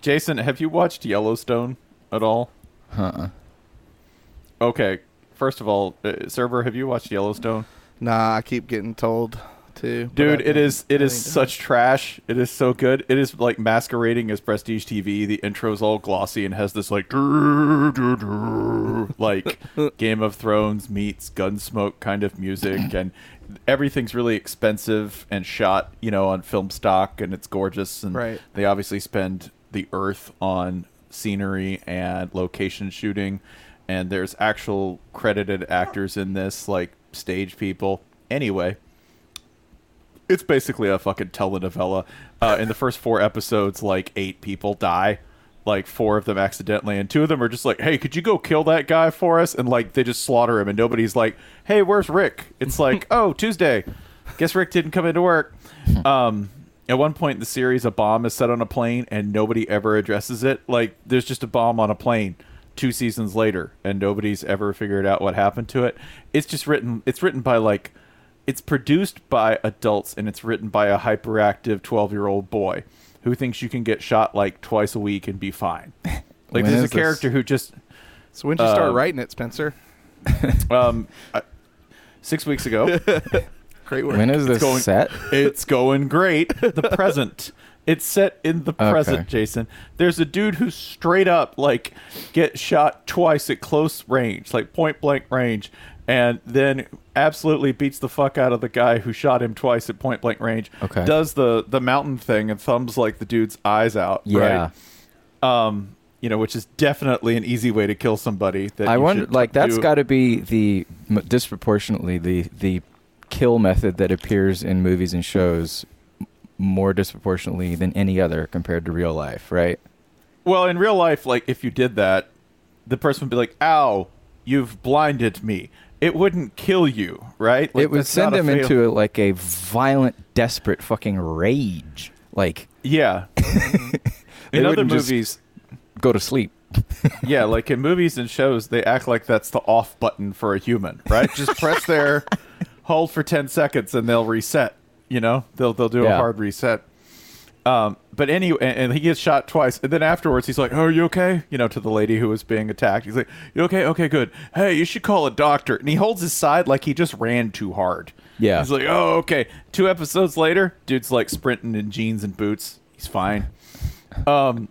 Jason, have you watched Yellowstone at all? Uh-uh. Okay. First of all, uh, server, have you watched Yellowstone? Nah, I keep getting told to. Dude, it is it is such trash. It is so good. It is like masquerading as prestige TV. The intro's all glossy and has this like like Game of Thrones meets Gunsmoke kind of music and everything's really expensive and shot, you know, on film stock and it's gorgeous and Right. they obviously spend the earth on scenery and location shooting and there's actual credited actors in this like stage people. Anyway, it's basically a fucking telenovela. Uh, in the first four episodes, like eight people die, like four of them accidentally, and two of them are just like, "Hey, could you go kill that guy for us?" And like they just slaughter him, and nobody's like, "Hey, where's Rick?" It's like, "Oh, Tuesday. Guess Rick didn't come into work." Um, at one point in the series, a bomb is set on a plane, and nobody ever addresses it. Like there's just a bomb on a plane. Two seasons later, and nobody's ever figured out what happened to it. It's just written. It's written by like it's produced by adults and it's written by a hyperactive 12 year old boy who thinks you can get shot like twice a week and be fine. Like there's a is this? character who just So when did you start uh, writing it, Spencer? um I- six weeks ago. Great work. When is this going- set? it's going great. The present. It's set in the present, Jason. There's a dude who straight up like get shot twice at close range, like point blank range, and then absolutely beats the fuck out of the guy who shot him twice at point blank range. Okay. Does the the mountain thing and thumbs like the dude's eyes out. Yeah. Right? Um, you know, which is definitely an easy way to kill somebody. That I wonder, like, that's do. got to be the disproportionately the the kill method that appears in movies and shows more disproportionately than any other compared to real life, right? Well, in real life, like if you did that, the person would be like, "Ow, you've blinded me." It wouldn't kill you, right? Like, it would send him fail- into a, like a violent, desperate fucking rage. Like, yeah. In other movies, go to sleep. yeah, like in movies and shows, they act like that's the off button for a human, right? Just press there, hold for ten seconds, and they'll reset. You know, they'll they'll do a hard reset. Um, but anyway, and, and he gets shot twice, and then afterwards he's like, "Oh, are you okay?" You know, to the lady who was being attacked. He's like, "You okay? Okay, good. Hey, you should call a doctor." And he holds his side like he just ran too hard. Yeah. He's like, "Oh, okay." Two episodes later, dude's like sprinting in jeans and boots. He's fine. Um,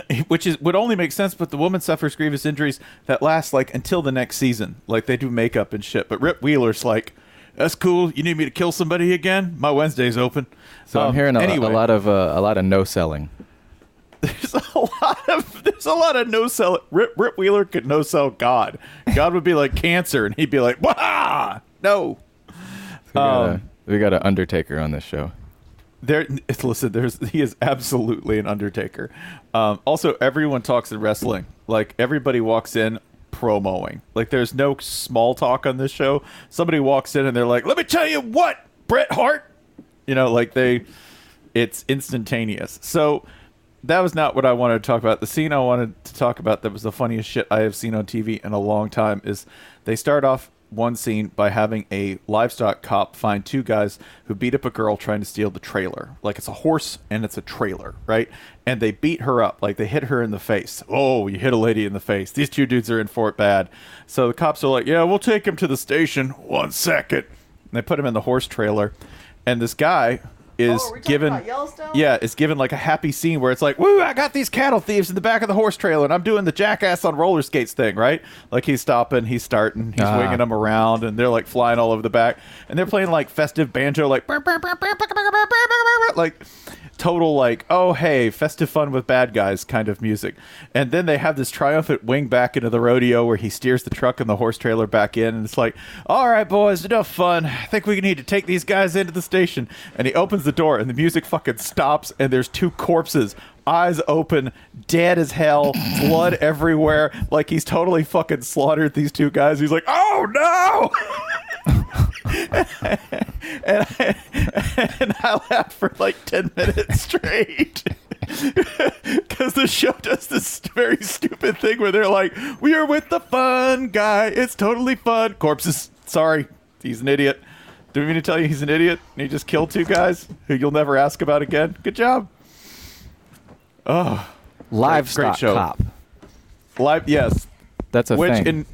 which is would only make sense, but the woman suffers grievous injuries that last like until the next season. Like they do makeup and shit. But Rip Wheeler's like, "That's cool. You need me to kill somebody again? My Wednesday's open." So I'm Um, hearing a, anyway, a lot of uh, a lot of no selling. there's a lot of there's a lot of no sell. Rip, Rip Wheeler could no sell God. God would be like cancer, and he'd be like, "Wah, no." We got, a, Um, we got an Undertaker on this show. There, listen. There's he is absolutely an Undertaker. Um, also, everyone talks in wrestling. Like everybody walks in promoing. Like there's no small talk on this show. Somebody walks in and they're like, "Let me tell you what, Bret Hart." You know, like they, it's instantaneous. So that was not what I wanted to talk about. The scene I wanted to talk about that was the funniest shit I have seen on TV in a long time is they start off one scene by having a livestock cop find two guys who beat up a girl trying to steal the trailer. Like it's a horse and it's a trailer, right? And they beat her up, like they hit her in the face. Oh, you hit a lady in the face. These two dudes are in for it bad. So the cops are like, yeah, we'll take him to the station. One second. And they put him in the horse trailer. And this guy is Oh, are we given about Yellowstone? yeah it's given like a happy scene where it's like woo i got these cattle thieves in the back of the horse trailer and i'm doing the jackass on roller skates thing right like he's stopping he's starting he's Ah. winging them around and they're like flying all over the back and they're playing like festive banjo like like total like oh hey festive fun with bad guys kind of music. And then they have this triumphant wing back into the rodeo where he steers the truck and the horse trailer back in and it's like all right boys enough fun. I think we need to take these guys into the station. And he opens the door and the music fucking stops and there's two corpses eyes open dead as hell blood everywhere. Like he's totally fucking slaughtered these two guys. He's like oh no and, I, and I laughed for like 10 minutes straight. Because the show does this very stupid thing where they're like, We are with the fun guy. It's totally fun. Corpses, sorry, he's an idiot. Didn't mean to tell you he's an idiot. And he just killed two guys who you'll never ask about again. Good job. Oh. Livestock great show. cop. Live, yes. That's a Which thing. in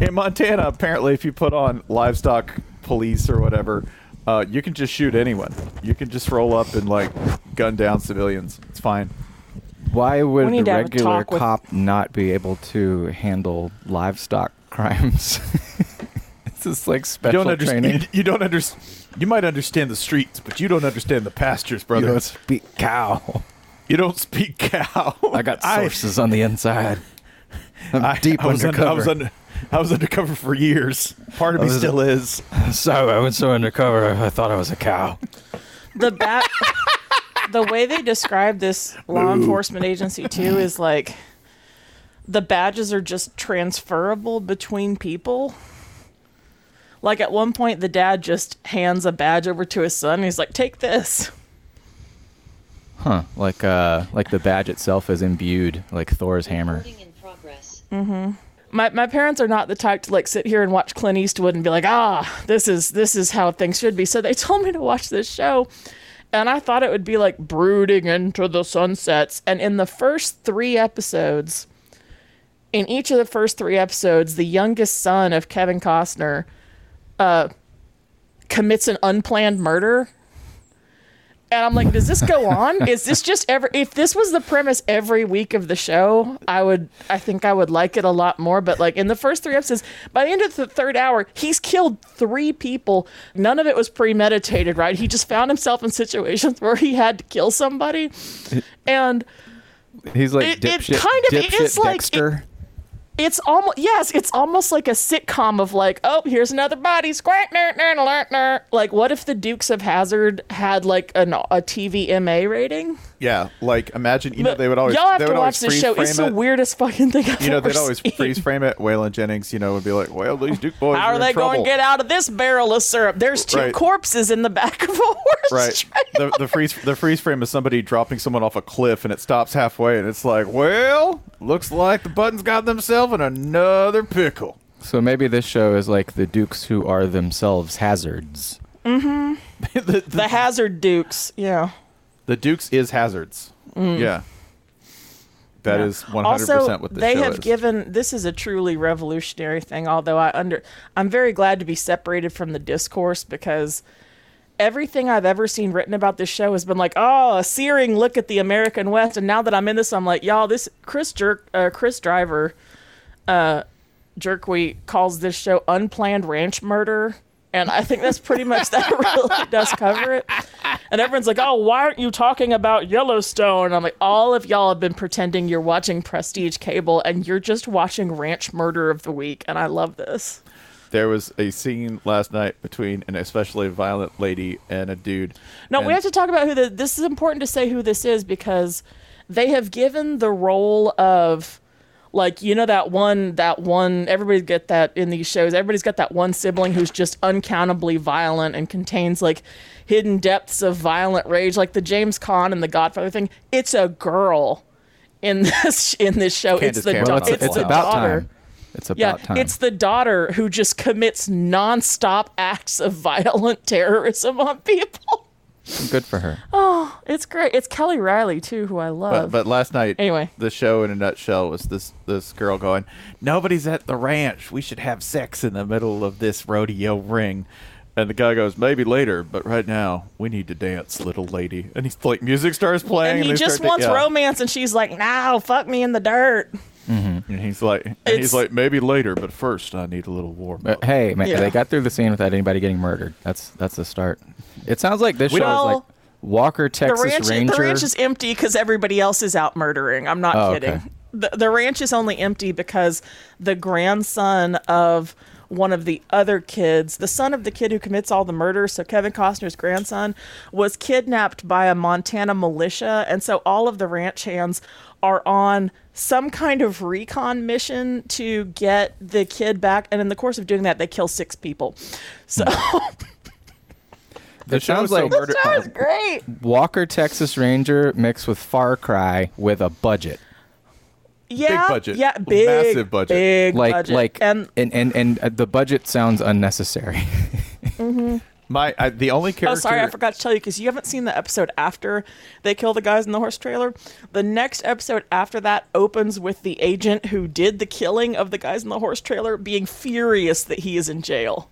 in Montana, apparently, if you put on livestock police or whatever, uh, you can just shoot anyone. You can just roll up and like gun down civilians. It's fine. Why would We the need to have a regular talk with- cop not be able to handle livestock crimes? it's just like You special don't training. understand. You don't understand. You might understand the streets, but you don't understand the pastures, brother. You brother. don't speak cow. You don't speak cow. I got sources on the inside. I'm I, deep I was undercover. Under, I was under. I was undercover for years. Part of me was- still is. so I went so undercover. I thought I was a cow. the bat the way they describe this law enforcement agency too is like the badges are just transferable between people like at one point the dad just hands a badge over to his son and he's like take this Huh? Like uh, like the badge itself is imbued, like Thor's hammer. Recording in progress. My, my parents are not the type to like sit here and watch Clint Eastwood and be like, ah, this is this is how things should be. So they told me to watch this show, and I thought it would be like brooding into the sunsets. And in the first three episodes, in each of the first three episodes, the youngest son of Kevin Costner, uh, commits an unplanned murder. And I'm like, does this go on? Is this just every? If this was the premise every week of the show, I would, I think I would like it a lot more. But like in the first three episodes, by the end of the third hour, he's killed three people. None of it was premeditated, right? He just found himself in situations where he had to kill somebody, and He's like It- it kind of is like- Dexter. It's almost yes, it's almost like a sitcom of like, oh, here's another body. Like, what if the Dukes of Hazard had like an, a TV MA rating? Yeah, like imagine. You know they would always. y'all have they to watch this show. frame It's the it. weirdest fucking thing I've You know, ever they'd always seen. freeze frame it. Waylon Jennings, you know, would be like, "Well, these Duke boys How are in they going to get out of this barrel of syrup? There's two Right. corpses in the back of a horse. Right. the, the freeze the freeze frame is somebody dropping someone off a cliff, and it stops halfway, and it's like, "Well, looks like the buttons got themselves in another pickle." So maybe this show is like the Dukes who are themselves hazards. Mm-hmm. the, the, The Hazard Dukes. Yeah. The Dukes is hazards. Yeah. that Yeah. is one hundred also, percent what this they show have is. given. This is a truly revolutionary thing. Although I under, I'm very glad to be separated from the discourse because everything I've ever seen written about this show has been like, oh, a searing look at the American West. And now that I'm in this, I'm like, y'all, this Chris Jerk, uh, Chris Driver, uh, Jerkweed calls this show unplanned ranch murder. And I think that's pretty much that really does cover it. And everyone's like, "Oh, why aren't you talking about Yellowstone?" And I'm like, "All of y'all have been pretending you're watching Prestige Cable, and you're just watching Ranch Murder of the Week." And I love this. There was a scene last night between an especially violent lady and a dude. No, and we have to talk about who the. This is important to say who this is because they have given the role of like you know that one that one everybody get that in these shows everybody's got that one sibling who's just uncountably violent and contains like hidden depths of violent rage like the James Caan and the Godfather thing it's a girl in this in this show Candace it's the da- Well, it's, it's, it's the about daughter time. It's about yeah, time. it's the daughter who just commits nonstop acts of violent terrorism on people. Good for her. Oh, it's great. It's Kelly Reilly too, who I love. but last night, Anyway. the show in a nutshell was this this girl going, "Nobody's at the ranch. We should have sex in the middle of this rodeo ring." And the guy goes, "Maybe later, but right now we need to dance, little lady." And he's like, music starts playing, and he they just start to- wants yeah. romance, and she's like, "No, fuck me in the dirt." Mm-hmm. And he's like, and he's like, "Maybe later, but first I need a little warm But up." hey, man, Yeah. they got through the scene without anybody getting murdered. That's that's the start. It sounds like this We show is don't- like Walker, Texas the ranch, Ranger. the ranch is empty because everybody else is out murdering. I'm not Oh, kidding. okay. The, the ranch is only empty because the grandson of one of the other kids, the son of the kid who commits all the murders, so Kevin Costner's grandson, was kidnapped by a Montana militia, and so all of the ranch hands are on some kind of recon mission to get the kid back. And in the course of doing that, they kill six people. So The show sounds is so like murder- that was great. Walker, Texas Ranger mixed with Far Cry with a budget. Yeah, big budget. Yeah, big, Massive budget. big Like budget. like and and, and and uh, the budget sounds unnecessary. My I, the only character. Oh, sorry, I forgot to tell you because you haven't seen the episode after they kill the guys in the horse trailer. The next episode after that opens with the agent who did the killing of the guys in the horse trailer being furious that he is in jail.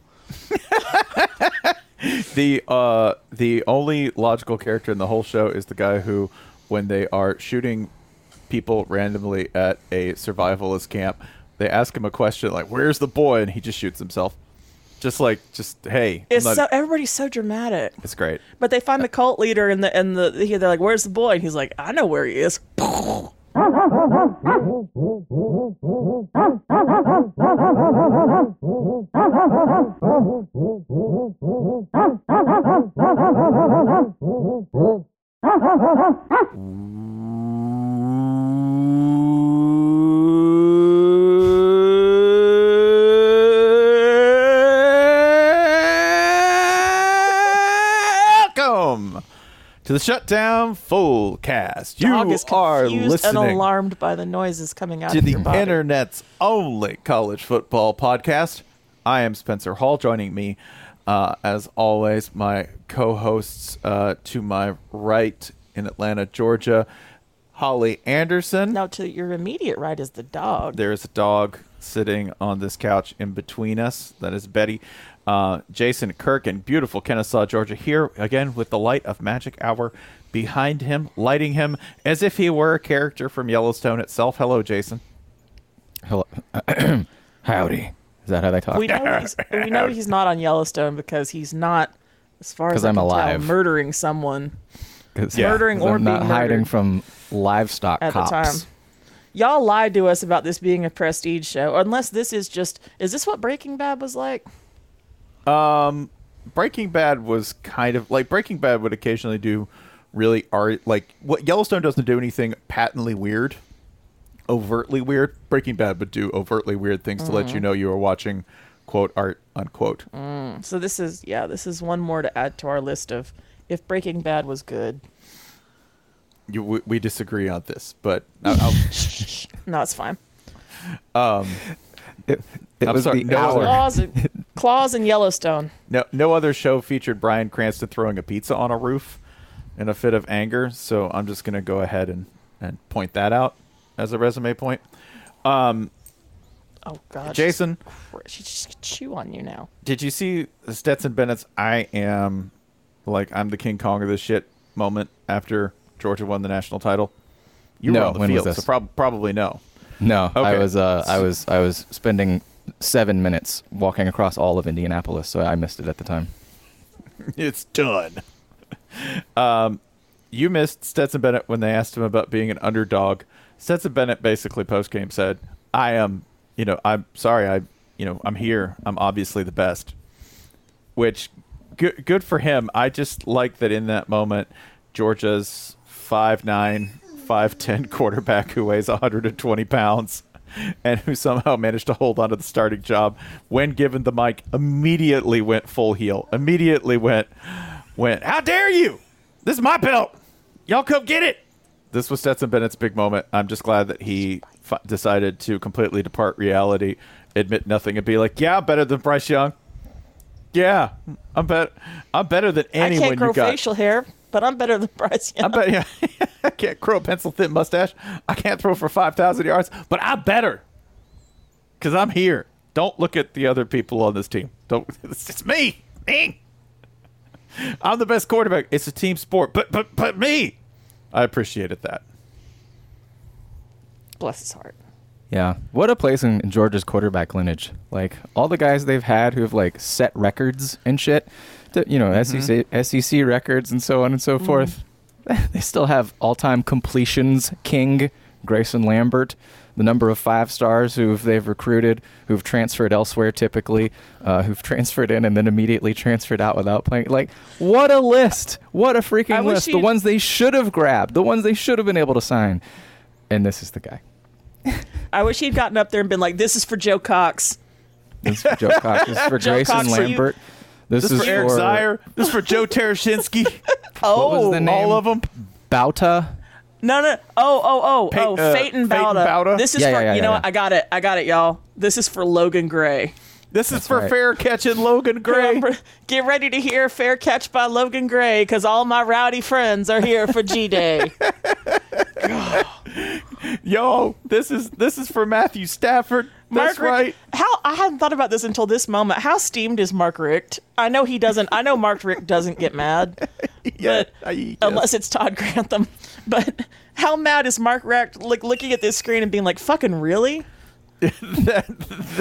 the uh the only logical character in the whole show is the guy who when they are shooting people randomly at a survivalist camp they ask him a question like where's the boy and he just shoots himself just like just hey I'm It's not- so everybody's so dramatic. it's great But they find the cult leader and the and the they're like, "Where's the boy?" And he's like, "I know where he is." shutdown Fullcast you Dog is are confused and listening alarmed by the noises coming out to of the internet's only college football podcast. I am Spencer Hall. Joining me, uh, as always, my co-hosts uh, to my right in Atlanta, Georgia, Holly Anderson. Now, to your immediate right is the dog. There is a dog sitting on this couch in between us. That is Betty. Uh, Jason Kirk in beautiful Kennesaw, Georgia, here again with the light of Magic Hour behind him, lighting him as if he were a character from Yellowstone itself. Hello, Jason. Hello. Howdy. Is that how they talk? we know he's, we know he's not on Yellowstone because he's not, as far as I I'm can alive. tell, murdering someone. Yeah. murdering 'cause or I'm not being hiding from livestock at cops. the time. Y'all lied to us about this being a prestige show, unless this is just. Is this what Breaking Bad was like? Um, Breaking Bad was kind of like Breaking Bad would occasionally do really art like what Yellowstone doesn't do anything patently weird, overtly weird. Breaking Bad would do overtly weird things to let you mm-hmm. know you are watching quote art unquote. Mm. So this is yeah, this is one more to add to our list of if Breaking Bad was good. You, we, we disagree on this, but I- I'll, No, it's fine. Um, it, it I'm was sorry, the no hour. Other- Claws, and, Yellowstone. no no other show featured Bryan Cranston throwing a pizza on a roof in a fit of anger. So I'm just gonna go ahead and and point that out as a resume point. Um, Oh God, Jason. she just chew on you now. Did you see Stetson Bennett's "I am like I'm the King Kong of this shit" moment after Georgia won the national title? You No, were on the when was field, this? so prob- probably no. No, I was uh, I was I was spending seven minutes walking across all of Indianapolis, so I missed it at the time. it's done. Um, you missed Stetson Bennett when they asked him about being an underdog. Stetson Bennett basically post game said, "I am, you know, I'm sorry, I, you know, I'm here. I'm obviously the best." Which, good, good for him. I just like that in that moment, Georgia's five nine, five ten quarterback who weighs 120 pounds. And who somehow managed to hold on to the starting job when given the mic, immediately went full heel. Immediately went, went, How dare you? This is my belt. Y'all come get it. This was Stetson Bennett's big moment. I'm just glad that he f- decided to completely depart reality, admit nothing, and be like, "Yeah, I'm better than Bryce Young. Yeah, I'm better. I'm better than I anyone can't grow you got. facial hair, but I'm better than Bryce Young. I bet yeah, I can't grow a pencil thin mustache. I can't throw for five thousand yards, but I'm better because I'm here. Don't look at the other people on this team. Don't. It's just me. Me. I'm the best quarterback. It's a team sport, but but but me. I appreciated that. Bless his heart. Yeah, what a place in Georgia's quarterback lineage. Like all the guys they've had who have like set records and shit, to, you know, SEC SEC records and so on and so forth. They still have all-time completions king Grayson Lambert, the number of five stars who they've recruited, who've transferred elsewhere typically, uh, who've transferred in and then immediately transferred out without playing. Like, what a list! What a freaking wish list! The ones they should have grabbed, the ones they should have been able to sign, and this is the guy. I wish he'd gotten up there and been like, "This is for Joe Cox." This is for Joe Cox. This is for Grayson Cox for you. Lambert. This, This is is for Eric for Zeier. This is for Joe Tereshinski. Oh, What was the name? All of them. Bauta. no, no. Oh, oh, oh, Pey- oh. uh, Peyton Peyton Bauta. Bauta? This is Yeah, for yeah, yeah, you know yeah, what? I got it. I got it, y'all. This is for Logan Gray. This is for right. fair catching Logan Gray. Get ready to hear "Fair Catch" by Logan Gray, because all my rowdy friends are here for G Day. Yo, this is this is for Matthew Stafford. That's Mark Richt- right. How I hadn't thought about this until this moment. How steamed is Mark Richt? I know he doesn't. I know Mark Richt doesn't get mad, Yeah, but I- yes. unless it's Todd Grantham. But how mad is Mark Richt? Like looking at this screen and being like, "Fucking really?" that,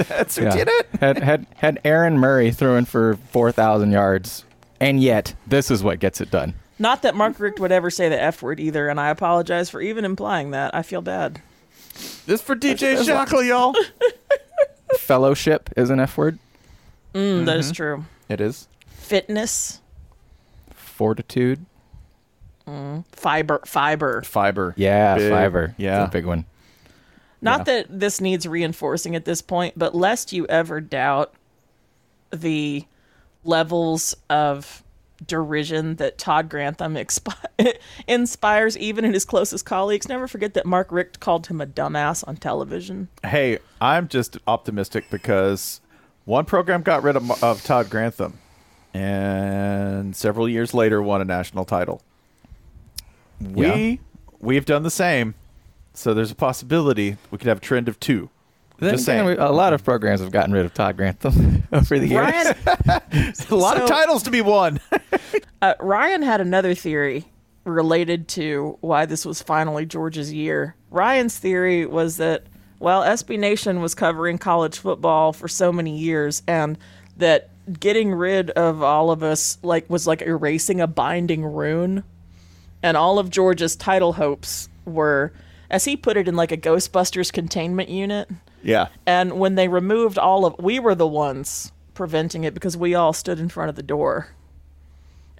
that's who Yeah. did it. Had had had Aaron Murray throwing for four thousand yards, and yet this is what gets it done. Not that Mark Richt would ever say the F word either, and I apologize for even implying that. I feel bad. This for DJ Shockley, y'all. Fellowship is an F word. Mm, that is true. It is. Fitness, Fortitude. fiber, fiber. Fiber. Yeah, Big. fiber. Yeah. It's a big one. Not that this needs reinforcing at this point, but lest you ever doubt the levels of derision that Todd Grantham expi- inspires even in his closest colleagues. Never forget that Mark Richt called him a dumbass on television. Hey, I'm just optimistic because one program got rid of, of Todd Grantham, and several years later won a national title. We Yeah. we've done the same, so there's a possibility we could have a trend of two. Then Just again, saying. we- a lot of programs have gotten rid of Todd Grantham over the years. Ryan, A lot of So- titles to be won. uh, Ryan had another theory related to why this was finally Georgia's year. Ryan's theory was that, well, SB Nation was covering college football for so many years, and that getting rid of all of us like was like erasing a binding rune, and all of Georgia's title hopes were, as he put it, in like a Ghostbusters containment unit. Yeah. And when they removed all of, we were the ones preventing it because we all stood in front of the door.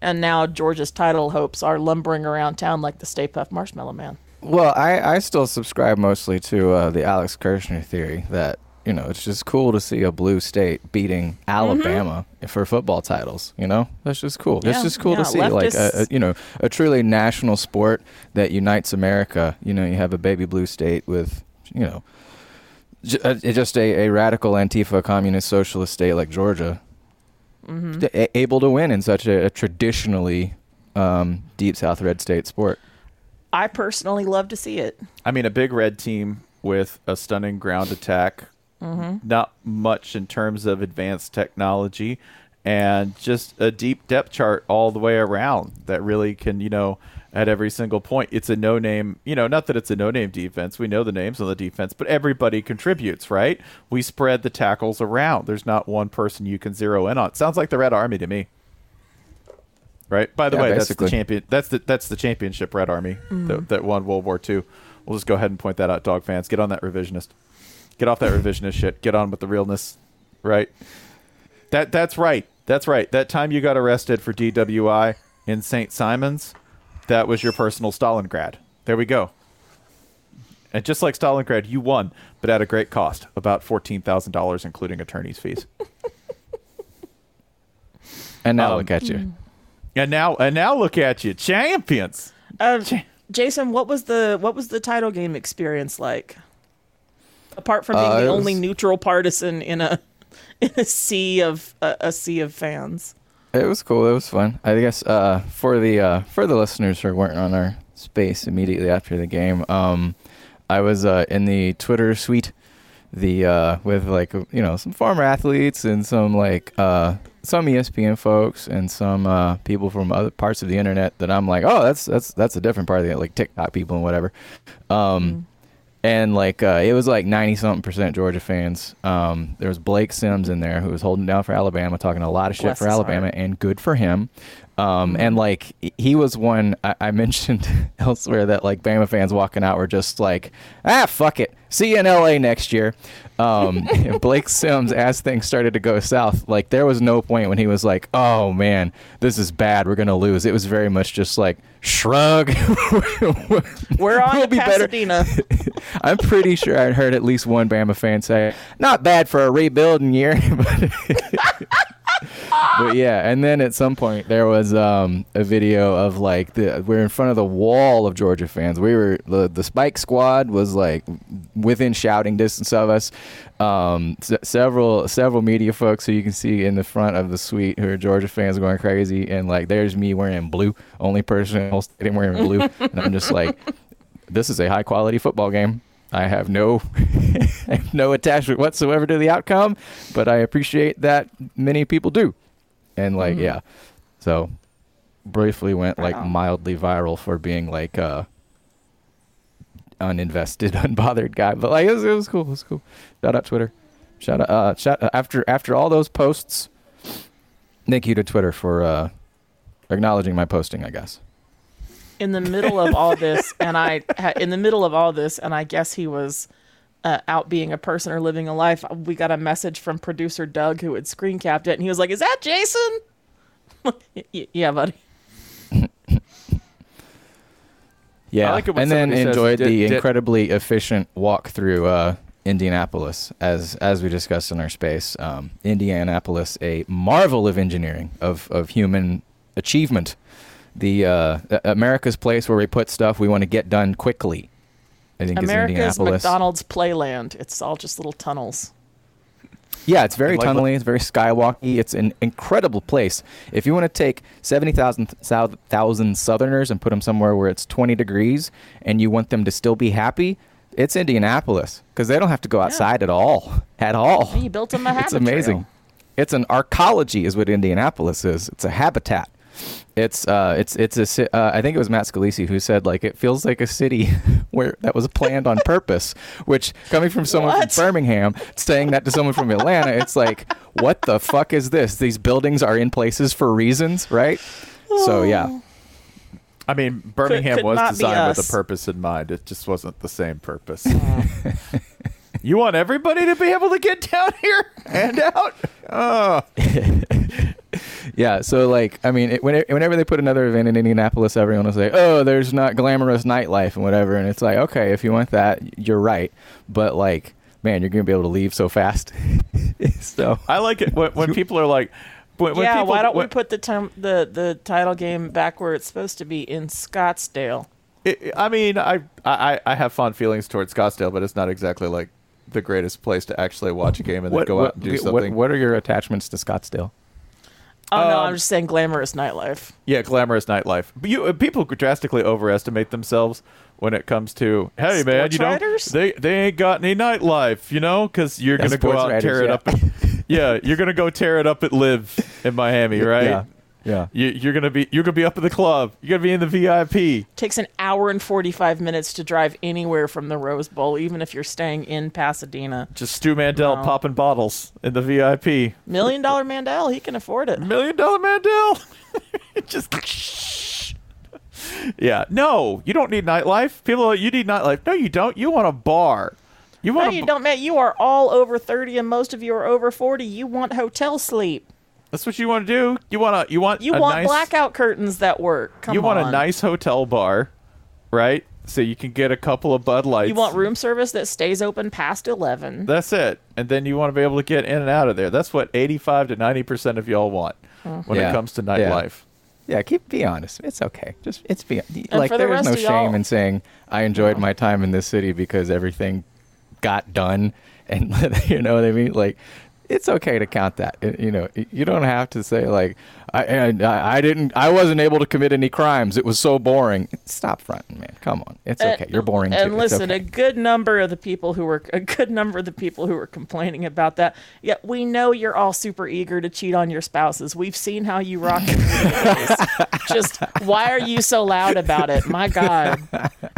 And now Georgia's title hopes are lumbering around town like the Stay Puft Marshmallow Man. Well, I, I still subscribe mostly to uh, the Alex Kirshner theory that you know it's just cool to see a blue state beating Alabama for football titles. You know, that's just cool. Mm-hmm. Yeah, it's just cool yeah, to see like a, a you know a truly national sport that unites America. You know, you have a baby blue state with you know j- just a, a radical Antifa communist socialist state like Georgia, Mm-hmm. a- able to win in such a, a traditionally um, deep South red state sport. I personally love to see it. I mean, a big red team with a stunning ground attack, not much in terms of advanced technology, and just a deep depth chart all the way around that really can, you know, at every single point. It's a no name, you know, not that it's a no name defense. We know the names on the defense, but everybody contributes, right? We spread the tackles around. There's not one person you can zero in on. Sounds like the Red Army to me. Right. By the Yeah, way, basically. that's the champion. That's the that's the championship Red Army that, mm-hmm. that won World War II. We'll just go ahead and point that out, dog fans. Get on that revisionist. Get off that revisionist shit. Get on with the realness. Right. That that's right. That's right. That time you got arrested for DWI in St. Simons, that was your personal Stalingrad. There we go. And just like Stalingrad, you won, but at a great cost, about fourteen thousand dollars, including attorney's fees. And now Um, look at you. and now, and now look at you, champions. Um, Jason, what was the what was the title game experience like? Apart from being Uh, the it only neutral partisan in a in a sea of a, a sea of fans. It was cool. It was fun. I guess uh, for the uh, for the listeners who weren't on our space immediately after the game, um, I was uh, in the Twitter suite, the uh, with like you know some former athletes and some like uh, some ESPN folks and some uh, people from other parts of the internet that I'm like, oh, that's that's that's a different part of the like TikTok people and whatever. Um, and like uh, it was like 90 something percent Georgia fans. Um, there was Blake Sims in there who was holding down for Alabama, talking a lot of shit Bless for Alabama, heart. and good for him. Um, And like he was one I, I mentioned elsewhere that like Bama fans walking out were just like, ah, fuck it, see you in LA next year. Um, and Blake Sims, as things started to go south, like there was no point when he was like, oh man, this is bad, we're gonna lose. It was very much just like shrug. We're on We'll be better. Pasadena. I'm pretty sure I heard at least one Bama fan say, "Not bad for a rebuilding year." But, yeah, and then at some point there was um, a video of like the we're in front of the wall of Georgia fans. We were the the Spike Squad was like within shouting distance of us. Um, s- several several media folks who you can see in the front of the suite who are Georgia fans going crazy, and like there's me wearing blue, only person in the whole stadium wearing blue, and I'm just like this is a high quality football game. I have no no attachment whatsoever to the outcome, but I appreciate that many people do. And like, yeah. So briefly went like mildly viral for being like uh uninvested, unbothered guy. But like it was, it was cool. It was cool. Shout out Twitter. Shout out uh shout after after all those posts. Thank you to Twitter for uh acknowledging my posting, I guess. In the middle of all this, and I ha- in the middle of all this, and I guess he was uh, out being a person or living a life. We got a message from producer Doug who had screen capped it, and he was like, "Is that Jason?" Yeah, buddy. Yeah, I like it when and then somebody says, enjoyed "Did- the did-" incredibly efficient walk through uh, Indianapolis, as as we discussed in our space. Um, Indianapolis, a marvel of engineering, of of human achievement. The uh, America's place where we put stuff we want to get done quickly. I think is America's Indianapolis. McDonald's playland. It's all just little tunnels. Yeah, it's very like tunnely. It's very skywalky. It's an incredible place. If you want to take 70,000 thou- Southerners and put them somewhere where it's 20 degrees and you want them to still be happy, it's Indianapolis because they don't have to go outside at all. At all. He built them a It's amazing. trail. It's an arcology, is what Indianapolis is. It's a habitat. It's uh, it's it's a. Uh, I think it was Matt Scalisi who said like it feels like a city where that was planned on purpose. Which coming from someone What? from Birmingham, saying that to someone from Atlanta, it's like, what the fuck is this? These buildings are in places for reasons, right? So yeah, I mean, Birmingham could was designed with a purpose in mind. It just wasn't the same purpose. you want everybody to be able to get down here and out? Oh, yeah. So like, I mean, it, when whenever they put another event in Indianapolis, everyone will say, "Oh, there's not glamorous nightlife and whatever," and it's like, okay, if you want that, you're right, but like, man, you're gonna be able to leave so fast. so I like it when, when people are like, when, when yeah, people, why don't we put the term the the title game back where it's supposed to be in Scottsdale? it, I mean, I, I I have fond feelings towards Scottsdale, but it's not exactly like the greatest place to actually watch a game and then go out and do what- something. what are your attachments to Scottsdale? Oh no, Um, I'm just saying glamorous nightlife. Yeah, glamorous nightlife. But you uh, people drastically overestimate themselves when it comes to hey man, Sports you know writers? they they ain't got any nightlife, you know, because you're Yeah, gonna go sports out and tear writers, it up. yeah, you're gonna go tear it up at Live in Miami, right? Yeah. Yeah. You, you're gonna be you're gonna be up at the club. You're gonna be in the VIP. Takes an hour and 45 minutes to drive anywhere from the Rose Bowl, even if you're staying in Pasadena. Just Stu Mandel No. popping bottles in the VIP. Million dollar Mandel, he can afford it. Million dollar Mandel. Just yeah. No, you don't need nightlife. People, are, you need nightlife. No, you don't. You want a bar. You want. No, want. you a, don't, Matt. You are all over 30, and most of you are over 40. You want hotel sleep. That's what you want to do. You want to. You want. You a want nice, blackout curtains that work. Come you want on. a nice hotel bar, right? So you can get a couple of Bud Lights. You want room service that stays open past 11. That's it. And then you want to be able to get in and out of there. That's what 85 to 90% of y'all want uh-huh. when Yeah. it comes to Yeah. nightlife. Yeah, keep be honest. It's okay. Just it's be And like for the there is rest no of shame y'all- in saying I enjoyed uh-huh. my time in this city because everything got done, and you know what I mean. Like it's okay to count that. You know, you don't have to say like I, I I didn't I wasn't able to commit any crimes. It was so boring. Stop fronting, man. Come on, it's And- okay. You're boring And too. It's listen, okay. a good number of the people who were a good number of the people who were complaining about that. Yeah, we know you're all super eager to cheat on your spouses. We've seen how you rock it. Just why are you so loud about it? My God,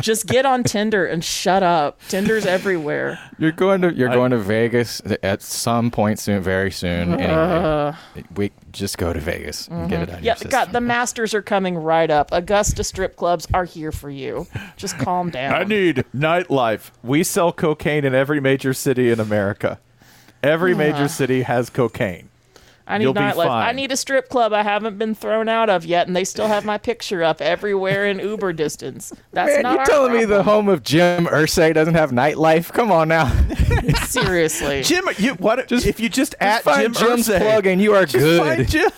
just get on Tinder and shut up. Tinder's everywhere. You're going to you're going to Vegas at some point soon, very soon. Uh-huh. Anyway, we just go to Vegas and get it out of Uh-huh. Yeah, your God, system. the Masters are coming right up. Augusta strip clubs are here for you. Just calm down. I need nightlife. We sell cocaine in every major city in America. Every major city has cocaine. I need You'll nightlife. I need a strip club I haven't been thrown out of yet, and they still have my picture up everywhere in Uber distance. That's Man, not you our telling me the home of Jim Irsay doesn't have nightlife? Come on now. seriously. Jim, you what if you just at find Jim Jim's Irsay, plug and you are just good. Find Jim,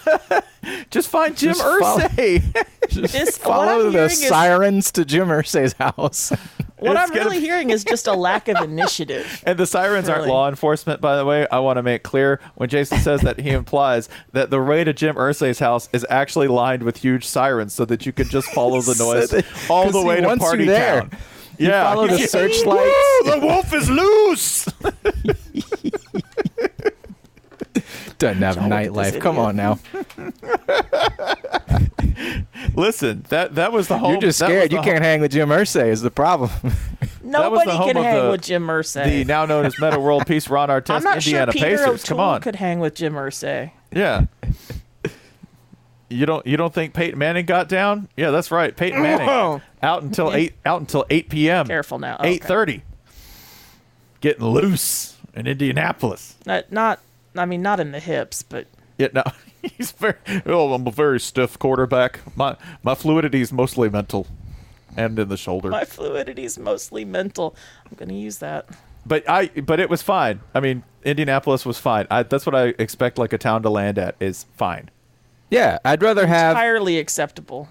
just find Jim Just follow- Irsay. This, what Follow the hearing is sirens to Jim Irsay's house. What It's I'm really be- hearing is just a lack of initiative. And the sirens aren't law enforcement, by the way. I want to make clear when Jason says that he implies that the way to Jim Irsay's house is actually lined with huge sirens so that you can just follow the So noise that- all the way to Party there. Town. Yeah. You follow the searchlights. The wolf is loose. Doesn't have with nightlife. Come idiot. on now. Listen, that that was the home. You're just scared. You can't hang with Jim Irsay is the problem. Nobody home can hang the- with Jim Irsay. The now known as Meta World Peace Ron Artest I'm not Indiana sure Peter Pacers. Come on. could hang with Jim Irsay. Yeah. You don't you don't think Peyton Manning got down? Yeah, that's right. Peyton Manning out until eight out until eight p.m. Careful now. Okay. Eight thirty. Getting loose in Indianapolis. Not, not, I mean, not in the hips, but Yeah, no, he's very. Oh, I'm a very stiff quarterback. My my fluidity is mostly mental, and in the shoulder. my fluidity is mostly mental. I'm going to use that. but I but it was fine. I mean, Indianapolis was fine. I, that's what I expect like a town to land at is fine. yeah, I'd rather have. Entirely acceptable.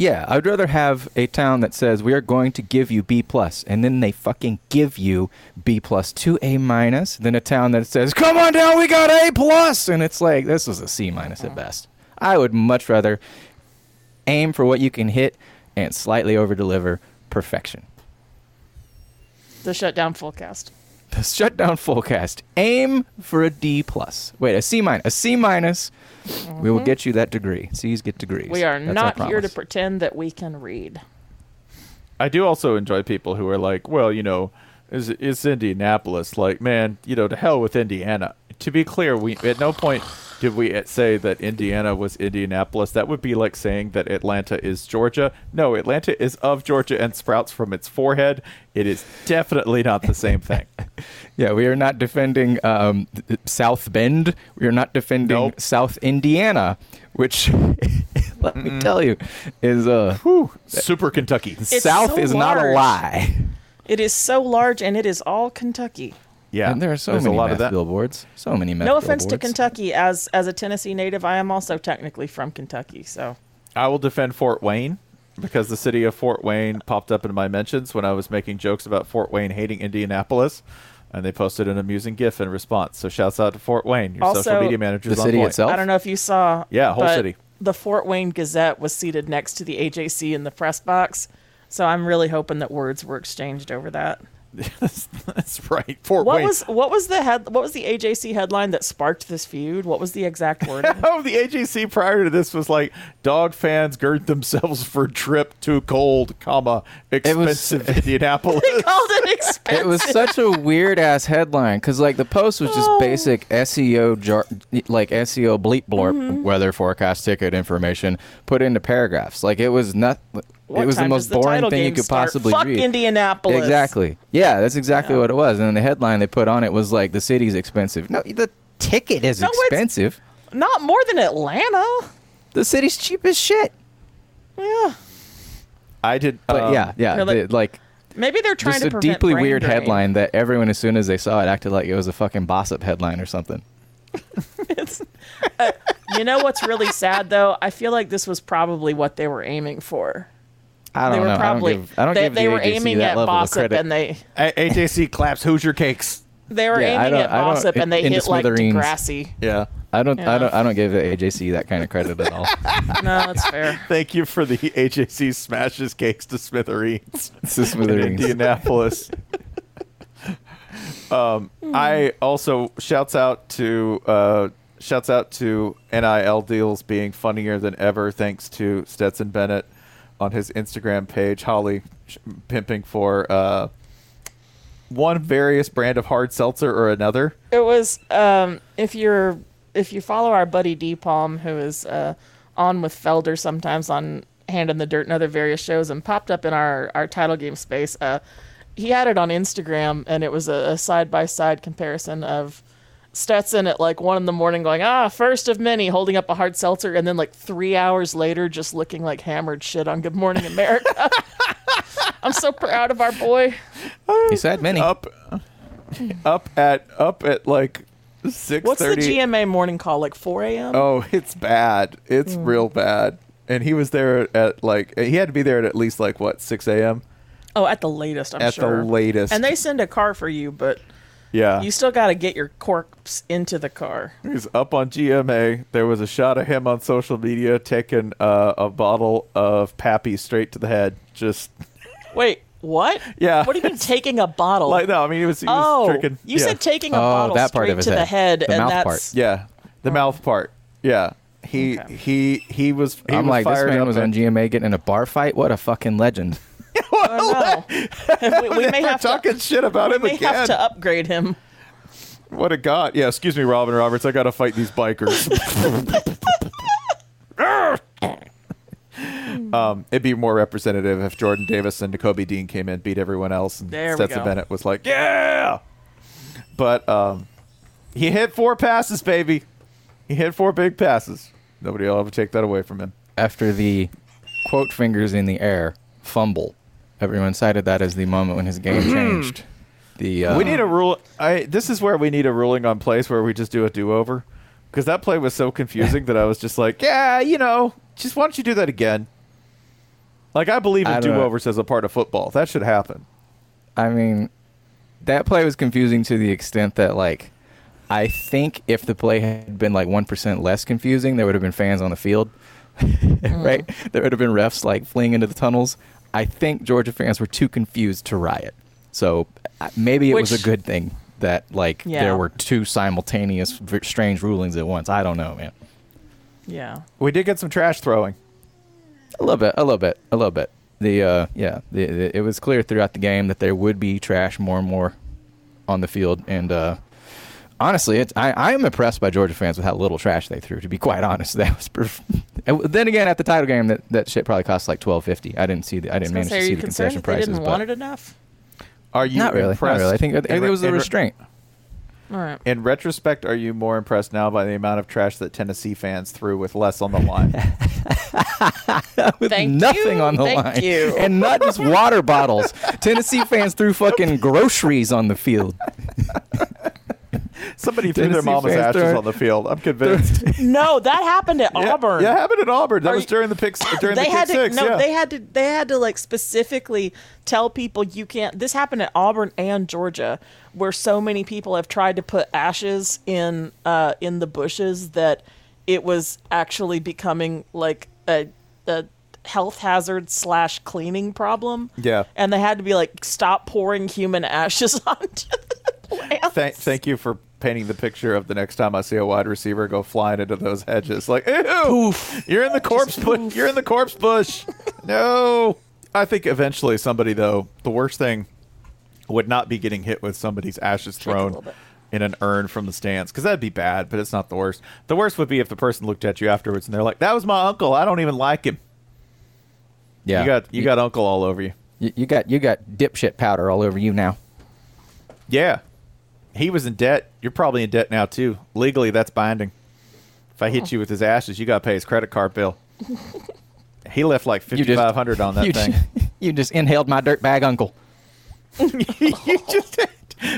Yeah, I'd rather have a town that says we are going to give you B plus, and then they fucking give you B plus to A minus, than a town that says, "Come on down, we got A plus," and it's like this was a C minus at uh-huh. best. I would much rather aim for what you can hit and slightly over deliver perfection. The shutdown forecast. The shutdown forecast. Aim for a D plus. Wait, a C minus. A C minus. We will get you that degree. C's get degrees. Mm-hmm. We are That's not here to pretend that we can read. I do also enjoy people who are like, well, you know, is is Indianapolis like, man, you know, to hell with Indiana. To be clear, we at no point did we say that Indiana was Indianapolis. That would be like saying that Atlanta is Georgia. No, Atlanta is of Georgia and sprouts from its forehead. It is definitely not the same thing. Yeah, we are not defending um, South Bend. We are not defending Nope. South Indiana, which, let me tell you, is uh, Super Kentucky. South so is not a lie. It is so large, and it is all Kentucky. Yeah, and there are so there's many a lot meth of that. billboards. So many meth No offense to billboards. Kentucky, as as a Tennessee native, I am also technically from Kentucky. So I will defend Fort Wayne because the city of Fort Wayne popped up in my mentions when I was making jokes about Fort Wayne hating Indianapolis, and they posted an amusing GIF in response. So shouts out to Fort Wayne, your social media manager. The on city point. itself. I don't know if you saw. Yeah, whole but city. The Fort Wayne Gazette was seated next to the AJC in the press box, so I'm really hoping that words were exchanged over that. that's, that's right. Fort What Wayne. was what was the head? What was the AJC headline that sparked this feud? What was the exact wording? Oh, the AJC prior to this was like dog fans gird themselves for trip to cold, comma was- expensive Indianapolis. Called it expensive. It was such a weird ass headline because like the post was just Oh. basic SEO jar- like SEO bleep blorp Mm-hmm. weather forecast ticket information put into paragraphs. Like it was not. What it was the most does boring title thing you could start? possibly Fuck read. Indianapolis. Exactly. Yeah, that's exactly what it was. And then the headline they put on it was like the city's expensive. No, the ticket is No, it's- expensive. Not more than Atlanta. The city's cheap as shit. Yeah. I did, But um, yeah, yeah, Really? the- like Maybe they're trying just to a deeply brain weird drain. headline that everyone, as soon as they saw it, acted like it was a fucking bossip headline or something. It's, uh, you know what's really sad though? I feel like this was probably what they were aiming for. I don't they were know. probably I don't give, I don't they, give they were AJC aiming that at level of Bossip credit. and they A- AJC claps Hoosier cakes. they were Yeah, aiming at I don't- Bossip and they into hit like smithereens. Degrassi. Yeah. I don't, Yeah. I don't, I don't give the AJC that kind of credit at all. No, that's fair. Thank you for the AJC smashes cakes to smithereens it's just in smithereens. Indianapolis. um, I also shouts out to uh, shouts out to NIL deals being funnier than ever thanks to Stetson Bennett on his Instagram page. Holly pimping for uh, one various brand of hard seltzer or another. It was um, if you're if you follow our buddy D Palm, who is uh, on with Felder sometimes on Hand in the Dirt and other various shows, and popped up in our our title game space. Uh, he had it on Instagram, and it was a side by side comparison of Stetson at like one in the morning going, ah, first of many, holding up a hard seltzer, and then like three hours later, just looking like hammered shit on Good Morning America. I'm so proud of our boy. He said many. Up, up at up at like six What's the. GMA morning call? Like 4 a.m. Oh, it's bad. It's Hmm. real bad. And he was there at like he had to be there at at least like what six a.m. Oh, at the latest, I'm sure. At the latest. And they send a car for you, but Yeah, you still got to get your corpse into the car. he's up on GMA. There was a shot of him on social media taking uh, a bottle of Pappy straight to the head. Just Wait, what? Yeah. What do you mean taking a bottle? like no, I mean he was he was oh, drinking. you yeah. said taking a Oh, bottle that part straight of his to the head. head, The and mouth that's part. yeah, the mouth part. Yeah, he Okay. he he was. He I'm was like, this fired man up was on GMA getting in a bar fight. What a fucking legend. Oh, no. we, we may We're have talking to. shit about We him may again. have to upgrade him. What a god! Yeah, excuse me, Robin Roberts. I got to fight these bikers. um, it'd be more representative if Jordan Davis and Nakobe Dean came in, beat everyone else, and There we Stetson. Bennett was like, "Yeah." But um, he hit four passes, baby. He hit four big passes. Nobody will ever take that away from him. After the quote fingers in the air fumble, everyone cited that as the moment when his game changed. The uh, we need a rule. I this is where we need a ruling on plays where we just do a do over, because that play was so confusing that I was just like, yeah, you know, just why don't you do that again? Like I believe I in don't know. overs as a part of football. That should happen. I mean, that play was confusing to the extent that, like, I think if the play had been like 1% less confusing, there would have been fans on the field, right? There would have been refs like fleeing into the tunnels. I think Georgia fans were too confused to riot. So uh, maybe it was a good thing that, like, Yeah. there were two simultaneous strange rulings at once. I don't know, man. Yeah. We did get some trash throwing. A little bit, a little bit, a little bit. The uh, yeah, the, the, it was clear throughout the game that there would be trash more and more on the field, and uh, honestly, it's I, I am impressed by Georgia fans with how little trash they threw. To be quite honest, that was. Perf- then again, at the title game, that, that shit probably cost like twelve fifty. I didn't see the I didn't I manage gonna say, to see the concession that they prices, didn't but want it enough? Are you not really, not really. I think I think it was a restraint. All right. In retrospect, are you more impressed now by the amount of trash that Tennessee fans threw with less on the line? with Thank nothing you, on the thank line, you. and not just water bottles. Tennessee fans threw fucking groceries on the field. Somebody threw their mama's ashes on the field. I'm convinced. No, that happened at yeah, Auburn. Yeah, happened at Auburn. That Are was during the picks. During they the had kick to six. no yeah. they had to they had to like specifically tell people you can't this happened at auburn and georgia where so many people have tried to put ashes in uh in the bushes that it was actually becoming like a, a health hazard slash cleaning problem. Yeah. And they had to be like, stop pouring human ashes onto the plants. Thank, thank you for painting the picture of the next time I see a wide receiver go flying into those hedges. Like, ew, poof. you're in the corpse bush. You're in the corpse bush. no. I think eventually somebody though, the worst thing would not be getting hit with somebody's ashes thrown in an urn from the stands because that'd be bad, but it's not the worst. The worst would be if the person looked at you afterwards and they're like, "That was my uncle. I don't even like him." Yeah, You got you got uncle all over you. you, you got you got dipshit powder all over you now. Yeah. He was in debt. You're probably in debt now too. Legally, that's binding. If I hit oh. you with his ashes, you got to pay his credit card bill. he left like You fifty five hundred on that you thing. Just, you just inhaled my dirtbag uncle. you just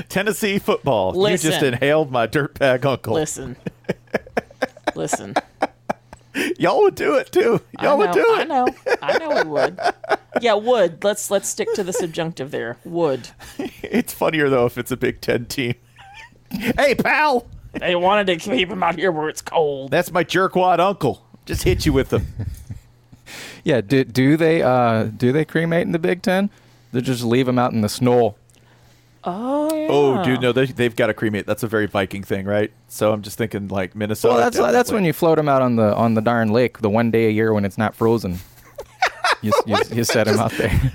Tennessee football. You just inhaled my dirtbag uncle. Listen. Listen. Y'all would do it too. Y'all would know, do I it. know. I know we would. Yeah, would. Let's let's stick to the subjunctive there. Would. It's funnier though if it's a Big Ten team. hey, pal, They wanted to keep him out here where it's cold. that's my jerkwad uncle. Just hit you with them. Yeah, do, do they uh do they cremate in the Big Ten? They just leave them out in the snow. Oh yeah. Oh, dude, no, they, they've got to cremate. That's a very Viking thing, right? So I'm just thinking like Minnesota. Well, that's that's when you float them out on the on the darn lake the one day a year when it's not frozen. you, you, you set them out there.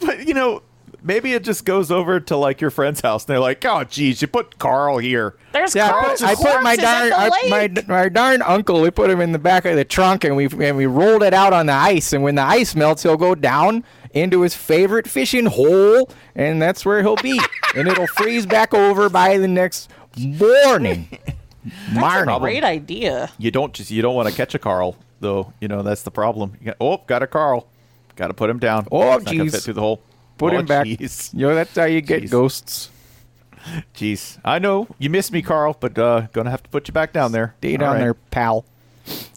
But you know, maybe it just goes over to like your friend's house, and they're like, "Oh, geez, you put Carl here." There's Yeah, I Carl's put, I put my darn I, my my darn uncle. We put him in the back of the trunk and we and we rolled it out on the ice. And when the ice melts, he'll go down into his favorite fishing hole, and that's where he'll be. And it'll freeze back over by the next morning. That's a Marnie. great idea. You don't just you don't want to catch a Carl though. You know that's the problem. You got, oh, got a Carl. Got to put him down. Oh, It's not gonna jeez. fit through the hole. Put oh, him back. Jeez. You know that's how you get Jeez. ghosts. Jeez, I know you missed me, Carl, but uh, gonna have to put you back down there. Stay All down right. there, pal.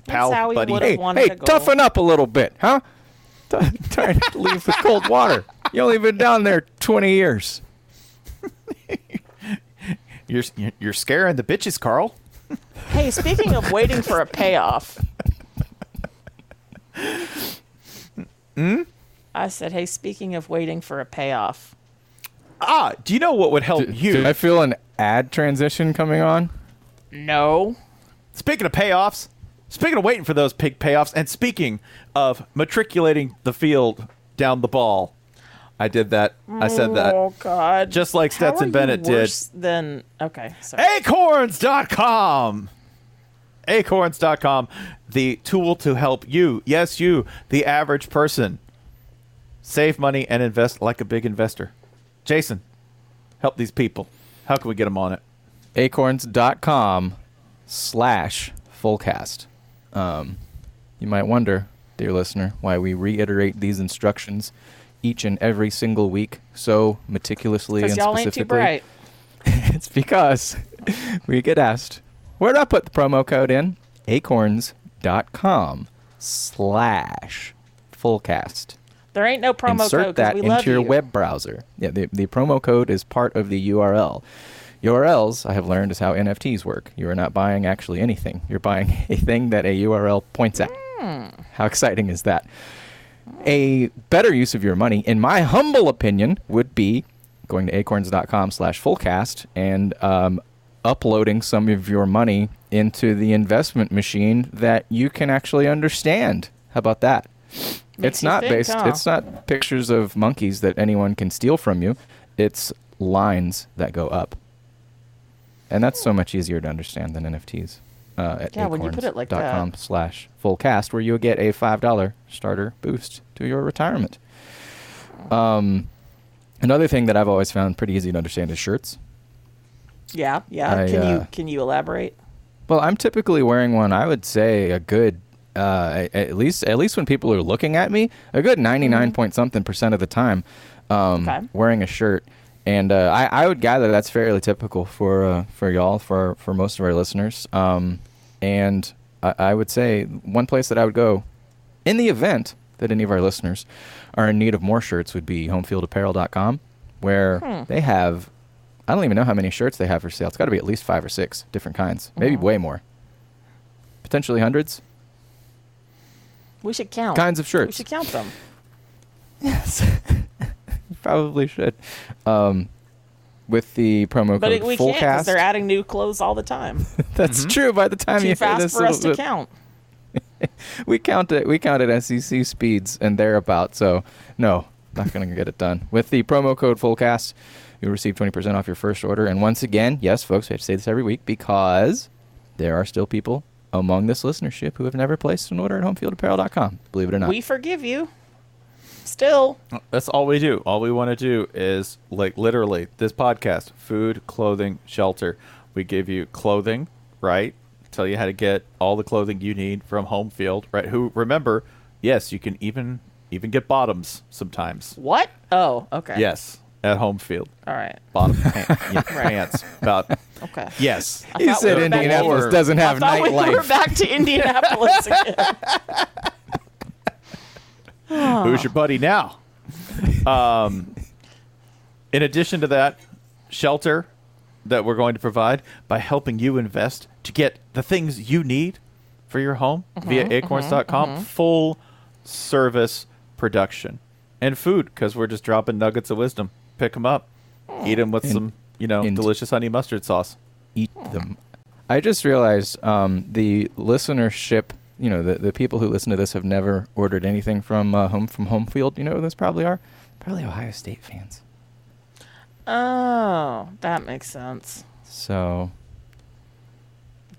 pal, how buddy. Hey, hey, to go. toughen up a little bit, huh? T- Trying to leave the cold water. You only been down there twenty years. You're you're scaring the bitches, Carl. Hey, speaking of waiting for a payoff. Hmm? I said, hey, speaking of waiting for a payoff. Ah, do you know what would help you? Did I feel an ad transition coming on? No. Speaking of payoffs, speaking of waiting for those big payoffs, and speaking of matriculating the field down the ball, I did that. I said that. Oh God. Just like How Stetson are you Bennett did. worse Than okay. Sorry. Acorns.com. Acorns.com, the tool to help you, yes, you, the average person, save money and invest like a big investor. Jason, help these people. How can we get them on it? acorns.com slash fullcast. Um, you might wonder, dear listener, why we reiterate these instructions each and every single week so meticulously and y'all ain't too specifically. bright. it's because we get asked, where do I put the promo code in? acorns.com slash fullcast. There ain't no promo code. Insert that we into your you. web browser. Yeah, the, the promo code is part of the URL. URLs, I have learned, is how NFTs work. You are not buying actually anything. You're buying a thing that a URL points at. Hmm. How exciting is that? A better use of your money, in my humble opinion, would be going to acorns.com slash fullcast and um, uploading some of your money into the investment machine that you can actually understand. How about that? it's not think, based huh? it's not pictures of monkeys that anyone can steal from you. It's lines that go up. And that's so much easier to understand than NFTs. Uh, at Yeah, when you put it like that. acorns.com slash fullcast, where you'll get a $5 starter boost to your retirement. Um, another thing that I've always found pretty easy to understand is shirts. Yeah, yeah. I, can uh, you can you elaborate? Well, I'm typically wearing one. I would say a good, uh, at least at least when people are looking at me, a good 99 point something percent of the time, um, Okay. wearing a shirt. And uh, I, I would gather that's fairly typical for uh, for y'all, for for most of our listeners. Um, and I, I would say one place that I would go, in the event that any of our listeners are in need of more shirts, would be homefieldapparel.com, where they have I don't even know how many shirts they have for sale. It's got to be at least five or six different kinds, maybe way more. Potentially hundreds. We should count. kinds of shirts. We should count them. Yes. Probably should. Um, with the promo But code it, we can't because FULLCAST. they're adding new clothes all the time. That's mm-hmm. true. By the time you Too hear fast this, for us it'll- to count. we count it. We count counted SEC speeds and thereabout. So no, not going to get it done. With the promo code FULLCAST, you'll receive twenty percent off your first order. And once again, yes, folks, we have to say this every week because there are still people among this listenership who have never placed an order at HomefieldApparel.com. Believe it or not. We forgive you. Still, That's all we do. All we want to do is like literally this podcast, food, clothing, shelter. We give you clothing, right? Tell you how to get all the clothing you need from Home Field, right? Who remember, yes, you can even even get bottoms sometimes. what? Oh, okay. Yes, at Home Field. All right. Bottom pant, yeah, pants. About Okay. yes. I he said we were back- Indianapolis doesn't have I thought we were back to Indianapolis again. Who's your buddy now? Um, in addition to that, shelter that we're going to provide by helping you invest to get the things you need for your home via acorns.com. Full service production and food because we're just dropping nuggets of wisdom. Pick them up, eat them with And- some, you know, delicious honey mustard sauce. eat them. I just realized um, the listenership, you know, the, the people who listen to this have never ordered anything from uh, home from home field. You know who those probably are? Probably Ohio State fans. Oh, that makes sense. So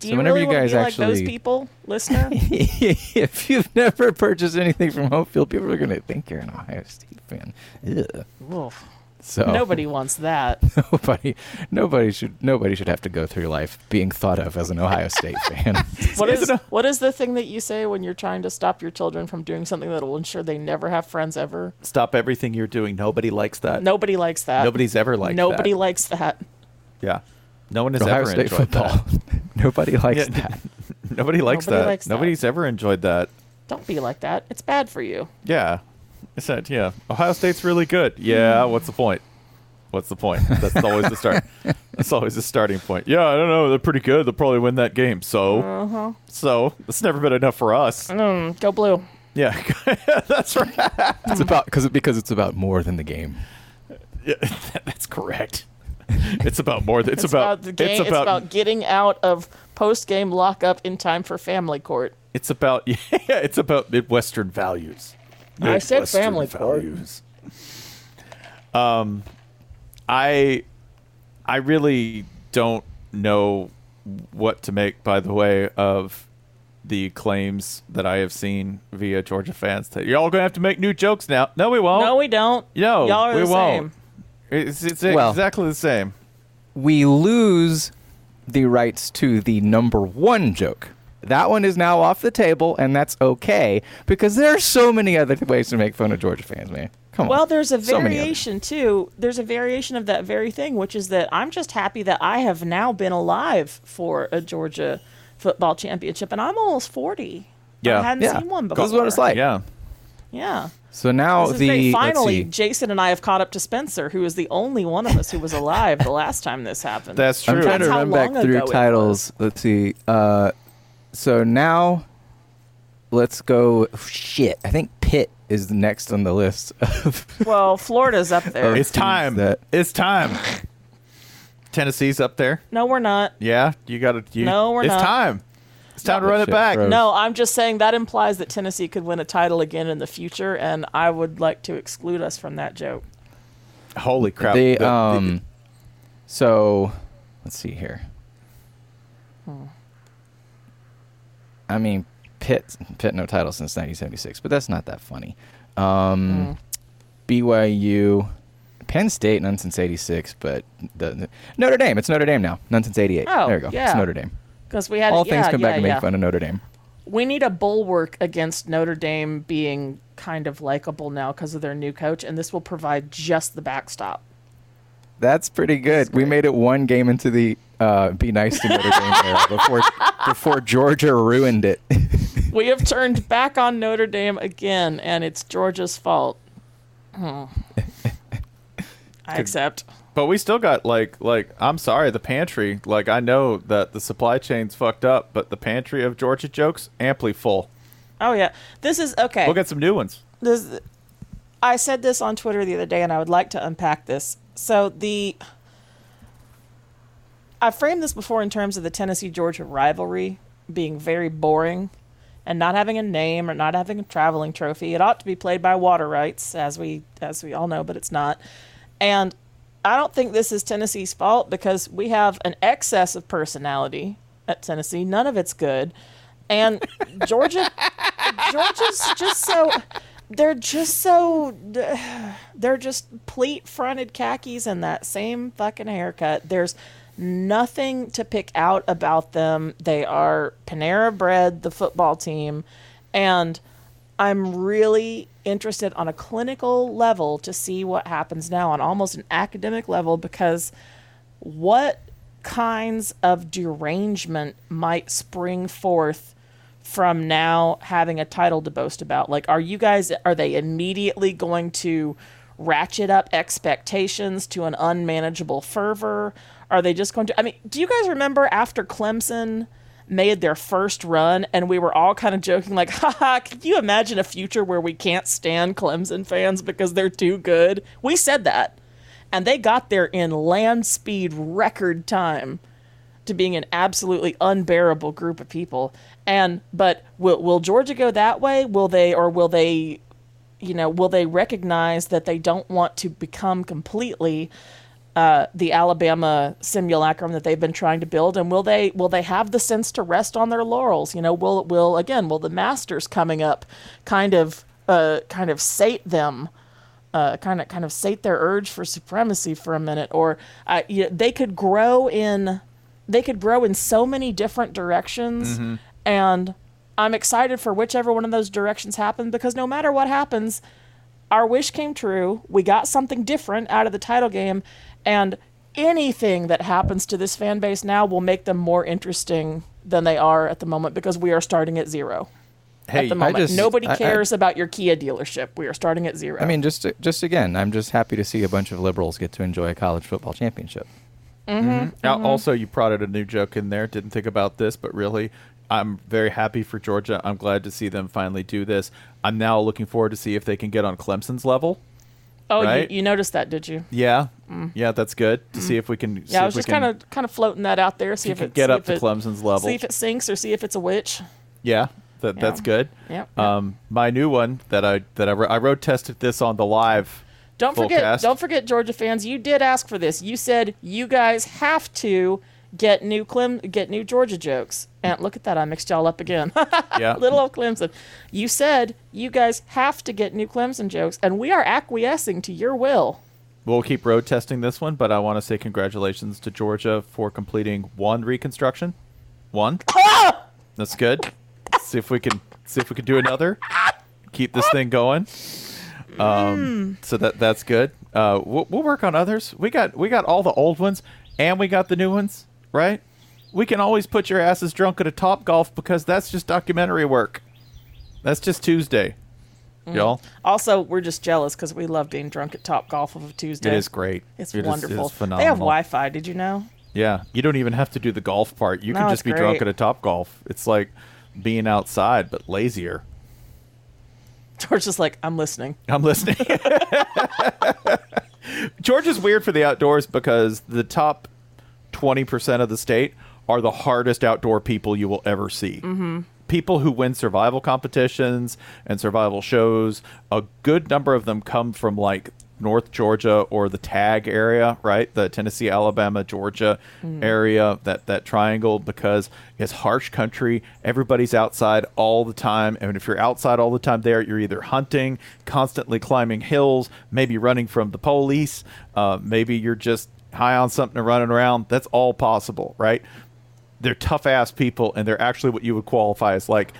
Do So you whenever really you want to guys be like those people, listener? if you've never purchased anything from home field, people are going to think you're an Ohio State fan. Ugh. So Nobody wants that. nobody, nobody should, nobody should have to go through life being thought of as an Ohio State fan. What is what is the thing that you say when you're trying to stop your children from doing something that will ensure they never have friends ever? Stop everything you're doing. Nobody likes that. Nobody likes that. Nobody's ever liked that. Nobody that. likes that. Yeah. No one has Ohio ever State enjoyed football. that. nobody likes Yeah. that. Nobody likes Nobody that. likes that. Nobody's ever enjoyed that. Don't be like that. It's bad for you. Yeah. I said, yeah. Ohio State's really good. Yeah, what's the point? What's the point? That's always the start. That's always the starting point. Yeah, I don't know. They're pretty good. They'll probably win that game. So, Uh-huh. so it's never been enough for us. Mm, go blue. Yeah, that's right. It's about because because it's about more than the game. Yeah, that's correct. It's about more. Than, it's, It's about, the game. It's about. getting out of post game lockup in time for family court. It's about. Yeah, it's about Midwestern values. I said Midwestern family court. values. Um, I, I really don't know what to make. By the way, of the claims that I have seen via Georgia fans that you're all going to have to make new jokes now. No, we won't. No, we don't. No, y'all are we the won't. same. It's, it's Well- exactly the same. we lose the rights to the number one joke. That one is now off the table, and that's okay because there are so many other ways to make fun of Georgia fans, man. Come on. Well, there's a So variation too. There's a variation of that very thing, which is that I'm just happy that I have now been alive for a Georgia football championship, and I'm almost 40. Yeah. I hadn't Yeah. seen one before. This is what it's like. Yeah. Yeah. So now the great. Finally. Jason and I have caught up to Spencer, who is the only one of us who was alive the last time this happened. That's true. I'm trying to That's how run back through titles. Let's see. Uh, so now, let's go. Shit, I think Pitt is next on the list. Of well, Florida's up there. It's time. that- It's time. Tennessee's up there. no, we're not. Yeah, you got to. You, No, we're it's not. It's time. It's time to run it back. bro. No, I'm just saying that implies that Tennessee could win a title again in the future, and I would like to exclude us from that joke. Holy crap! the The- the- um. So, let's see here. I mean, Pitt Pitt no title since 1976, but that's not that funny. Um, BYU, Penn State none since '86, but the, the- Notre Dame. It's Notre Dame now. None since '88. Oh, there you go. yeah. It's Notre Dame. Because we had All yeah, things come yeah, back and make fun of Notre Dame. We need a bulwark against Notre Dame being kind of likable now because of their new coach, and this will provide just the backstop. That's pretty good. We made it one game into the uh, be nice to Notre Dame era before before Georgia ruined it. We have turned back on Notre Dame again, and it's Georgia's fault. Hmm. I accept. but we still got like like I'm sorry, the pantry. Like I know that the supply chain's fucked up, but the pantry of Georgia jokes amply full. Oh yeah, this is okay. We'll get some new ones. this I said this on Twitter the other day, and I would like to unpack this. So the I framed this before in terms of the Tennessee Georgia rivalry being very boring and not having a name or not having a traveling trophy. It ought to be played by water rights, as we as we all know, but it's not. And I don't think this is Tennessee's fault because we have an excess of personality at Tennessee. None of it's good. And Georgia Georgia's just so they're just so they're just pleat fronted khakis and that same fucking haircut. There's nothing to pick out about them. They are Panera Bread, the football team, and I'm really interested on a clinical level to see what happens now on almost an academic level because what kinds of derangement might spring forth from now having a title to boast about? Like, are you guys, are they immediately going to ratchet up expectations to an unmanageable fervor? Are they just going to, I mean, do you guys remember after Clemson made their first run and we were all kind of joking, like, haha, can you imagine a future where we can't stand Clemson fans because they're too good? We said that. And they got there in land speed record time to being an absolutely unbearable group of people. And but will will Georgia go that way? Will they or will they you know, will they recognize that they don't want to become completely uh, the Alabama simulacrum that they've been trying to build, and will they will they have the sense to rest on their laurels? You know, will will again will the Masters coming up kind of uh, kind of sate them, uh, kind of kind of sate their urge for supremacy for a minute, or uh, you know, they could grow in they could grow in so many different directions, and I'm excited for whichever one of those directions happen because no matter what happens, our wish came true. We got something different out of the title game, and anything that happens to this fan base now will make them more interesting than they are at the moment because we are starting at zero. Hey, at the moment, just- nobody I- I- cares about your Kia dealership. We are starting at zero. I mean, just just again, I'm just happy to see a bunch of liberals get to enjoy a college football championship. Mm-hmm. Mm-hmm. Now, also, you prodded a new joke in there. Didn't think about this, but really, I'm very happy for Georgia. I'm glad to see them finally do this. I'm now looking forward to see if they can get on Clemson's level. oh, right? you, you noticed that, did you? Yeah, yeah, that's good to see if we can. see Yeah, I was just kind of kind of floating that out there. See if it get up to it- Clemson's level. See if it sinks or see if it's a witch. Yeah, that that's good. Yep, yep. Um, my new one that I that I, wrote- I road tested this on the live. Don't forget, cast. don't forget, Georgia fans. You did ask for this. You said you guys have to get new Clem, get new Georgia jokes. And look at that, I mixed y'all up again. Yeah, Little old Clemson. You said you guys have to get new Clemson jokes, and we are acquiescing to your will. We'll keep road testing this one, but I want to say congratulations to Georgia for completing one reconstruction. One. That's good. see if we can see if we can do another. Keep this thing going. Um, so that that's good. Uh, we'll, we'll work on others. We got we got all the old ones, and we got the new ones, right? We can always put your asses drunk at a Top Golf because that's just documentary work. That's just Tuesday, mm-hmm. y'all. Also, we're just jealous because we love being drunk at Top Golf of a Tuesday. It is great. It's It is- it is wonderful. phenomenal. They have Wi-Fi. Did you know? Yeah, you don't even have to do the golf part. You No, can just be drunk at a top golf. It's like being outside but lazier. George is like, I'm listening. I'm listening. George is weird for the outdoors because the top 20% of the state are the hardest outdoor people you will ever see. Mm-hmm. People who win survival competitions and survival shows, a good number of them come from like North Georgia or the tag area, right? The Tennessee, Alabama, Georgia area, that that triangle because it's harsh country. Everybody's outside all the time, and if you're outside all the time there, you're either hunting, constantly climbing hills, maybe running from the police, uh, maybe you're just high on something and running around. That's all possible, right? They're tough ass people, and they're actually what you would qualify as like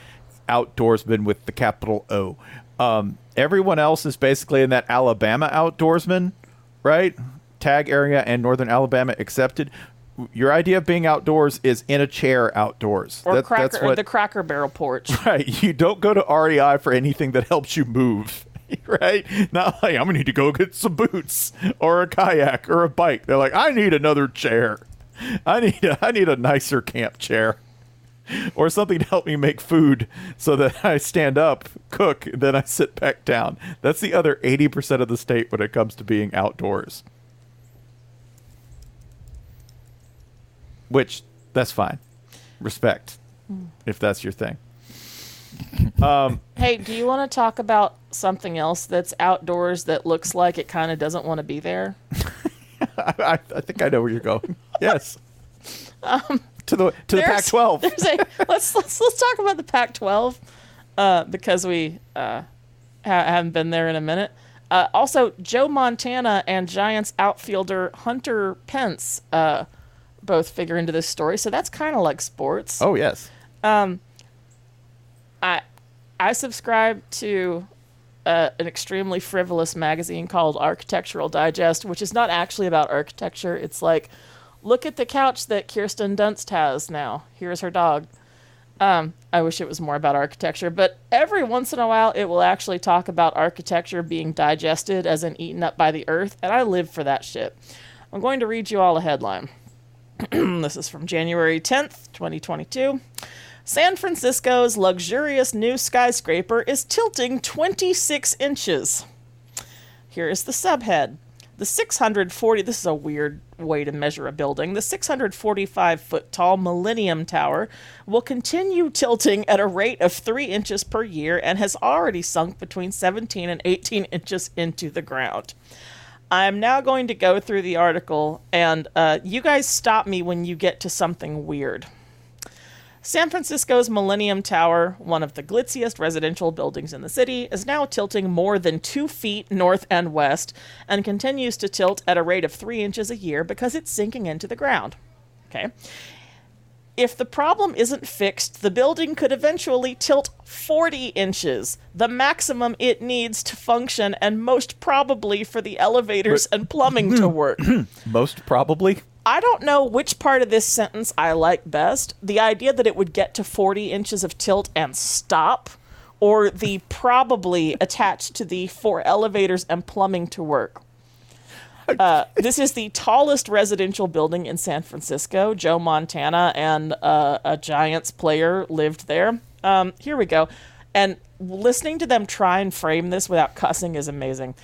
outdoorsmen with the capital O. Um, everyone else is basically in that Alabama outdoorsman, right? Tag area and northern Alabama accepted. Your idea of being outdoors is in a chair outdoors. Or That- cracker, that's or the Cracker Barrel porch. right. You don't go to REI for anything that helps you move. Right? Not like I'm gonna need to go get some boots or a kayak or a bike. They're like, I need another chair. I need a, I need a nicer camp chair. or something to help me make food so that I stand up, cook, then I sit back down. That's the other 80% of the state when it comes to being outdoors. Which, that's fine. Respect, if that's your thing. Um, Hey, do you want to talk about something else that's outdoors that looks like it kind of doesn't want to be there? I, I think I know where you're going. Yes. to the to the Pac-12. A let's let's let's talk about the Pac-12 uh, because we uh, ha- haven't been there in a minute. Uh, also, Joe Montana and Giants outfielder Hunter Pence uh, both figure into this story, so that's kind of like sports. Oh yes. I I subscribe to uh, an extremely frivolous magazine called Architectural Digest, which is not actually about architecture. It's like, look at the couch that Kirsten Dunst has now. Here's her dog. Um, I wish it was more about architecture, but every once in a while it will actually talk about architecture being digested as in eaten up by the earth, and I live for that shit. I'm going to read you all a headline. this is from January 10th, 2022. San Francisco's luxurious new skyscraper is tilting 26 inches. Here is the subhead. The 640, this is a weird way to measure a building. The 645 foot tall Millennium Tower will continue tilting at a rate of 3 inches per year and has already sunk between 17 and 18 inches into the ground. I'm now going to go through the article, and uh, you guys stop me when you get to something weird. San Francisco's Millennium Tower, one of the glitziest residential buildings in the city, is now tilting more than two feet north and west and continues to tilt at a rate of three inches a year because it's sinking into the ground. Okay. If the problem isn't fixed, the building could eventually tilt 40 inches, the maximum it needs to function, and most probably for the elevators and plumbing to work. Most probably. I don't know which part of this sentence I like best. The idea that it would get to 40 inches of tilt and stop, or the probably attached to the for elevators and plumbing to work. Uh, this is the tallest residential building in San Francisco. Joe Montana and uh, a Giants player lived there. Um, here we go. And listening to them try and frame this without cussing is amazing.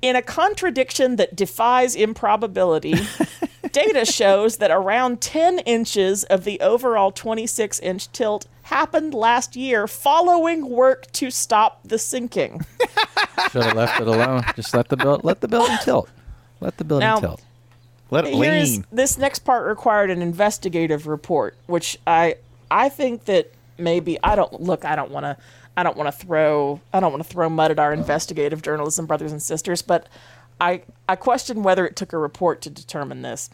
In a contradiction that defies improbability, data shows that around 10 inches of the overall 26 inch tilt happened last year following work to stop the sinking. Should have left it alone. Just let the build, let the building tilt. Let the building Now- tilt. Let it Here is- lean. this next part required an investigative report, which I I think that maybe I don't look. I don't want to. I don't want to throw. I don't want to throw mud at our investigative journalism brothers and sisters, but I I question whether it took a report to determine this.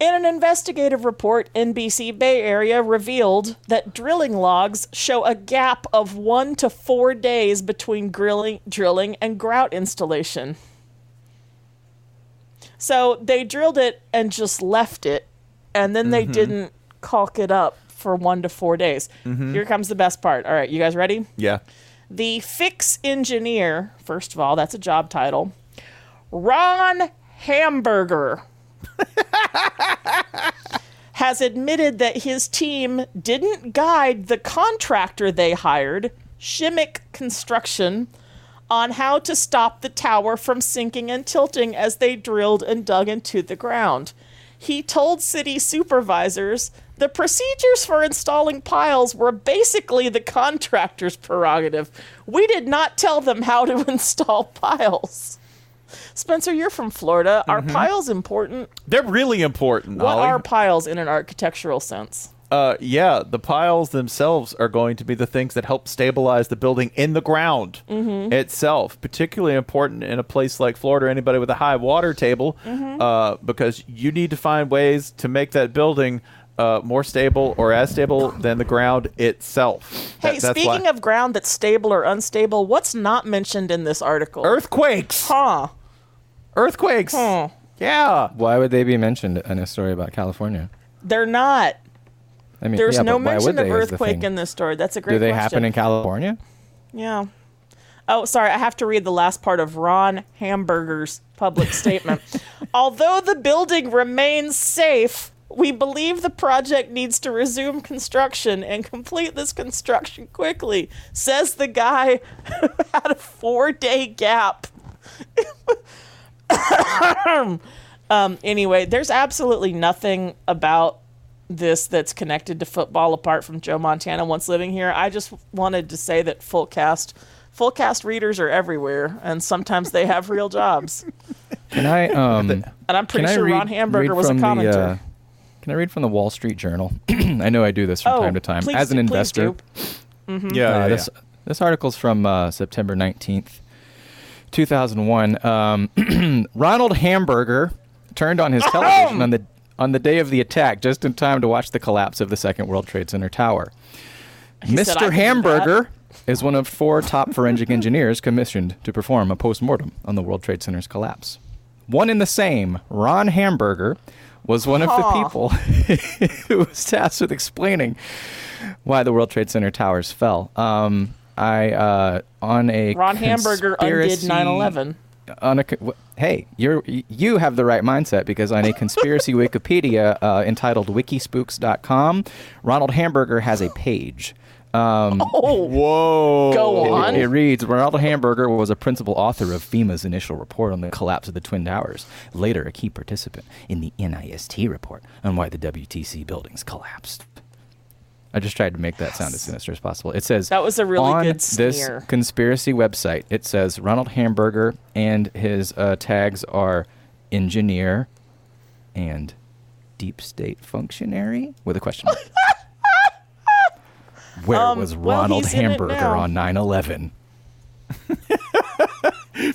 In an investigative report, NBC Bay Area revealed that drilling logs show a gap of one to four days between grilling, drilling and grout installation. So they drilled it and just left it, and then they mm-hmm. didn't caulk it up for one to four days. Mm-hmm. Here comes the best part. All right, you guys ready? Yeah. The fix engineer, first of all, that's a job title. Ron Hamburger has admitted that his team didn't guide the contractor they hired, Shimmick Construction, on how to stop the tower from sinking and tilting as they drilled and dug into the ground. He told city supervisors the procedures for installing piles were basically the contractor's prerogative. We did not tell them how to install piles. Spencer, you're from Florida. Are mm-hmm. piles important? They're really important. What Ollie. are piles in an architectural sense? Uh, yeah, the piles themselves are going to be the things that help stabilize the building in the ground itself. Particularly important in a place like Florida, anybody with a high water table, uh, because you need to find ways to make that building uh, more stable or as stable than the ground itself. Hey, That- speaking why- of ground that's stable or unstable, what's not mentioned in this article? earthquakes, Huh. earthquakes, Huh. yeah. Why would they be mentioned in a story about California? They're not. I mean, There's yeah, no mention of earthquake in this story. That's a great question. Do they question. happen in California? Yeah. Oh, sorry. I have to read the last part of Ron Hamburger's public statement. Although the building remains safe, We believe the project needs to resume construction and complete this construction quickly, says the guy who had a four day gap. um, anyway, there's absolutely nothing about this that's connected to football apart from Joe Montana once living here. I just wanted to say that full cast full cast readers are everywhere and sometimes they have real jobs. Can I um And I'm pretty sure read- Ron Hamburger was a from the, commenter. uh, can I read from the Wall Street Journal? I know I do this from oh, time to time as an do- please investor. do. Yeah, Uh, yeah, this this article's from uh, September nineteenth, two thousand one. Um, Ronald Hamburger turned on his television on the on the day of the attack, just in time to watch the collapse of the Second World Trade Center tower. He Mr. Hamburger is one of four top forensic engineers commissioned to perform a post-mortem on the World Trade Center's collapse. One in the same, Ron Hamburger, was one of the people who was tasked with explaining why the World Trade Center towers fell. Um, I uh, on a Ron Hamburger undid conspiracy- 9/11. On a hey, you're you have the right mindset because on a conspiracy Wikipedia uh, entitled WikiSpooks.com, Ronald Hamburger has a page. Um, Oh, Whoa. Go on. it, it reads Ronald Hamburger was a principal author of FEMA's initial report on the collapse of the Twin Towers, later a key participant in the NIST report on why the WTC buildings collapsed. I just tried to make that sound as sinister as possible. It says That was a really on good this conspiracy website. It says Ronald Hamburger and his uh, tags are engineer and deep state functionary with a question mark. Where Um, was Ronald he's in it Hamburger on 9 11?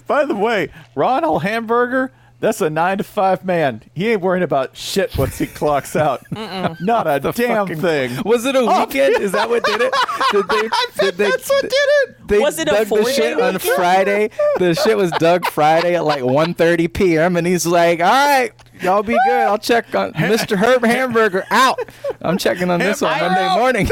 By the way, Ronald Hamburger, that's a nine to five man. He ain't worrying about shit once he clocks out. Not a damn thing. Was it a oh. weekend? Is that what did it? Did they, did they, That's what did it. They Was it a dug the four-day shit on weekend? Friday. The shit was dug Friday at like 1.30 p.m. And he's like, "All right, y'all be good. I'll check on Mr. Herb Hamburger out. I'm checking on this on Hamburger Monday out. morning."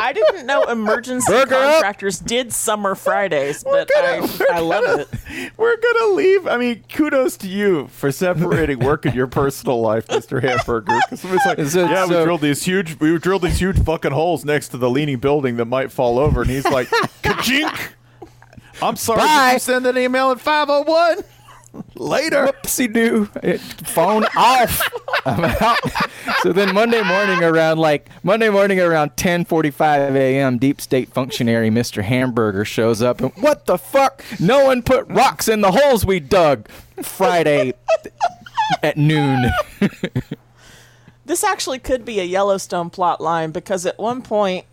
I didn't know emergency Burger up. contractors did summer Fridays, but I, I love it. We're gonna leave. I mean, kudos to you for separating work and your personal life, Mr. Hamburger. Because somebody's like, Is it yeah, we so- drilled these huge, we drilled these huge fucking holes next to the leaning building that might fall over, and he's like, kachink. I'm sorry. Bye. Did you send an email at 501? Later. Whoopsie doo. Phone off. I'm out. So then Monday morning around like Monday morning around 10:45 a.m. Deep State functionary Mr. Hamburger shows up and what the fuck? No one put rocks in the holes we dug. Friday at noon. This actually could be a Yellowstone plot line because at one point,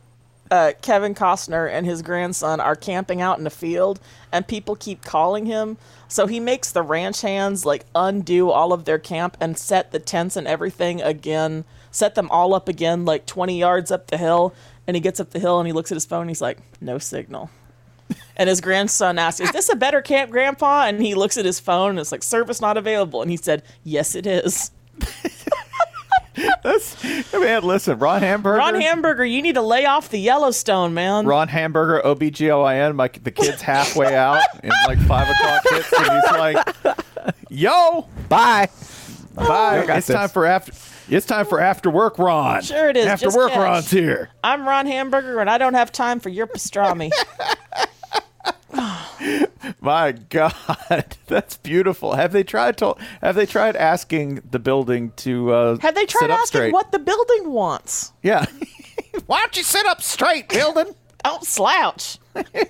uh, Kevin Costner and his grandson are camping out in the field, and people keep calling him. So he makes the ranch hands like undo all of their camp and set the tents and everything again, set them all up again, like 20 yards up the hill. And he gets up the hill and he looks at his phone. And he's like, "No signal." And his grandson asks, "Is this a better camp, Grandpa?" And he looks at his phone and it's like, "Service not available." And he said, "Yes, it is." That's, man, listen, Ron Hamburger. Ron Hamburger, you need to lay off the Yellowstone, man. Ron Hamburger, OBGYN, my, the kid's halfway out, and like 5 o'clock hits, and he's like, yo, Bye. bye. Oh, got It's this. time for after. It's time for after work, Ron. Sure it is. After Just work, catch. Ron's here. I'm Ron Hamburger, and I don't have time for your pastrami. My God, that's beautiful. Have they tried to? Have they tried asking the building to? Uh, Have they sit tried up asking straight? what the building wants? Yeah. Why don't you sit up straight, building? Don't slouch.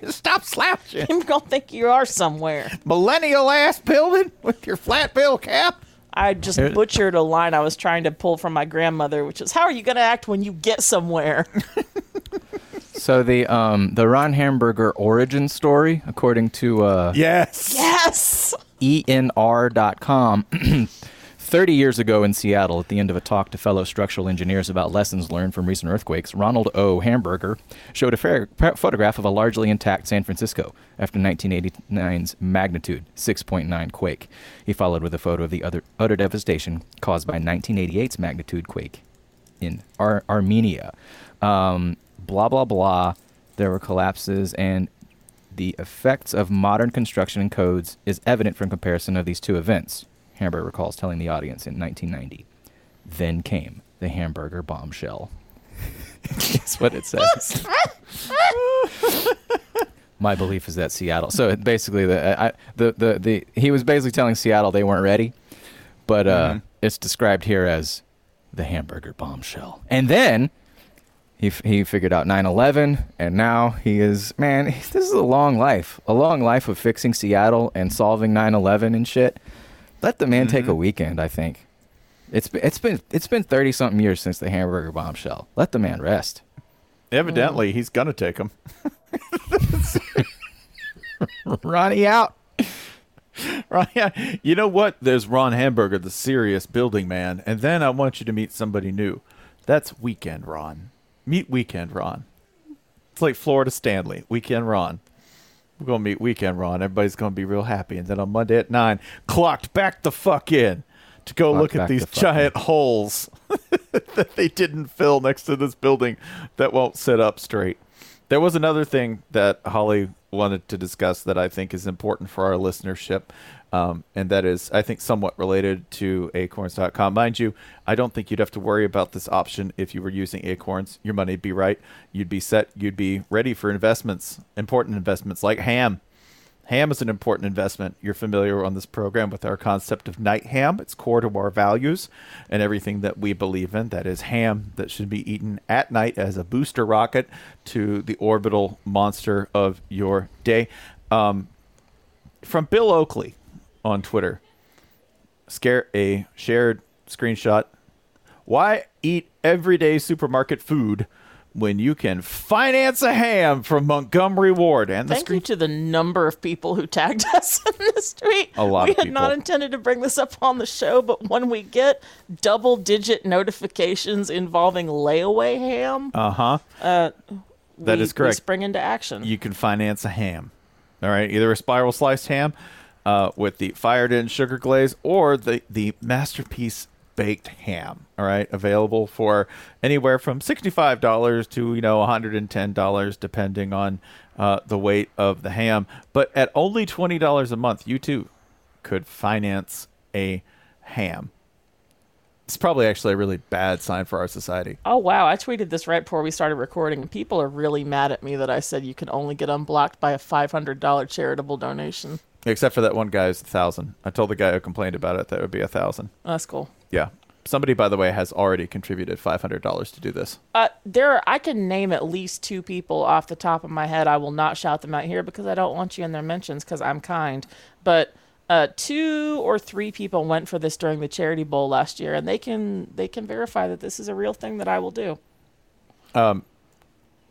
Stop slouching, I'm gonna think you are somewhere. millennial ass building with your flat bill cap. I just butchered a line I was trying to pull from my grandmother, which is, "How are you gonna act when you get somewhere?" So the um the Ron Hamburger origin story, according to uh, Yes. yes. ENR.com. 30 years ago in Seattle, at the end of a talk to fellow structural engineers about lessons learned from recent earthquakes, Ronald O. Hamburger showed a fair, photograph of a largely intact San Francisco after 1989's magnitude 6.9 quake. He followed with a photo of the other, utter devastation caused by 1988's magnitude quake in Ar- Armenia. Um, blah, blah, blah. There were collapses, and the effects of modern construction and codes is evident from comparison of these two events, Hamburger recalls telling the audience in 1990. Then came the hamburger bombshell. That's what it says. My belief is that Seattle. So it basically, the, I, the the the he was basically telling Seattle they weren't ready, but uh, it's described here as the hamburger bombshell. And then he he figured out 9/11, and now he is man. This is a long life, a long life of fixing Seattle and solving 9/11 and shit. Let the man take a mm-hmm. weekend. I think it's it's been it's been 30 something years since the hamburger bombshell. Let the man rest. Evidently, he's gonna take him Ronnie out. Right? You know what? There's Ron Hamburger, the serious building man, and then I want you to meet somebody new. That's Weekend Ron. Meet Weekend Ron. It's like Florida Stanley. Weekend Ron. We're gonna meet Weekend Ron. Everybody's gonna be real happy, and then on Monday at nine, clocked back the fuck in to go look at these giant holes that they didn't fill next to this building that won't sit up straight. There was another thing that Holly wanted to discuss that I think is important for our listenership, um, and that is, I think, somewhat related to acorns.com. Mind you, I don't think you'd have to worry about this option if you were using acorns. Your money'd be right. You'd be set. You'd be ready for investments, important investments like ham. Ham is an important investment. You're familiar on this program with our concept of night ham. It's core to our values and everything that we believe in. That is ham that should be eaten at night as a booster rocket to the orbital monster of your day. Um, from Bill Oakley on Twitter, scare a shared screenshot. Why eat everyday supermarket food when you can finance a ham from Montgomery Ward and the Thank screen you to the number of people who tagged us in this tweet. A lot We of had not intended to bring this up on the show, but when we get double digit notifications involving layaway ham, Uh-huh. That we, is we correct. spring into action. You can finance a ham. All right, either a spiral sliced ham uh, with the fired in sugar glaze or the the masterpiece baked ham. All right, available for anywhere from sixty five dollars to you know one hundred and ten dollars, depending on uh, the weight of the ham. But at only twenty dollars a month, you too could finance a ham. It's probably actually a really bad sign for our society. Oh wow! I tweeted this right before we started recording, and people are really mad at me that I said you can only get unblocked by a five hundred dollar charitable donation. Except for that one guy's a thousand. I told the guy who complained about it that it would be a thousand. That's cool. Yeah. Somebody, by the way, has already contributed five hundred dollars to do this. Uh, there, are, I can name at least two people off the top of my head. I will not shout them out here because I don't want you in their mentions because I'm kind. But uh, two or three people went for this during the charity bowl last year, and they can they can verify that this is a real thing that I will do. Um,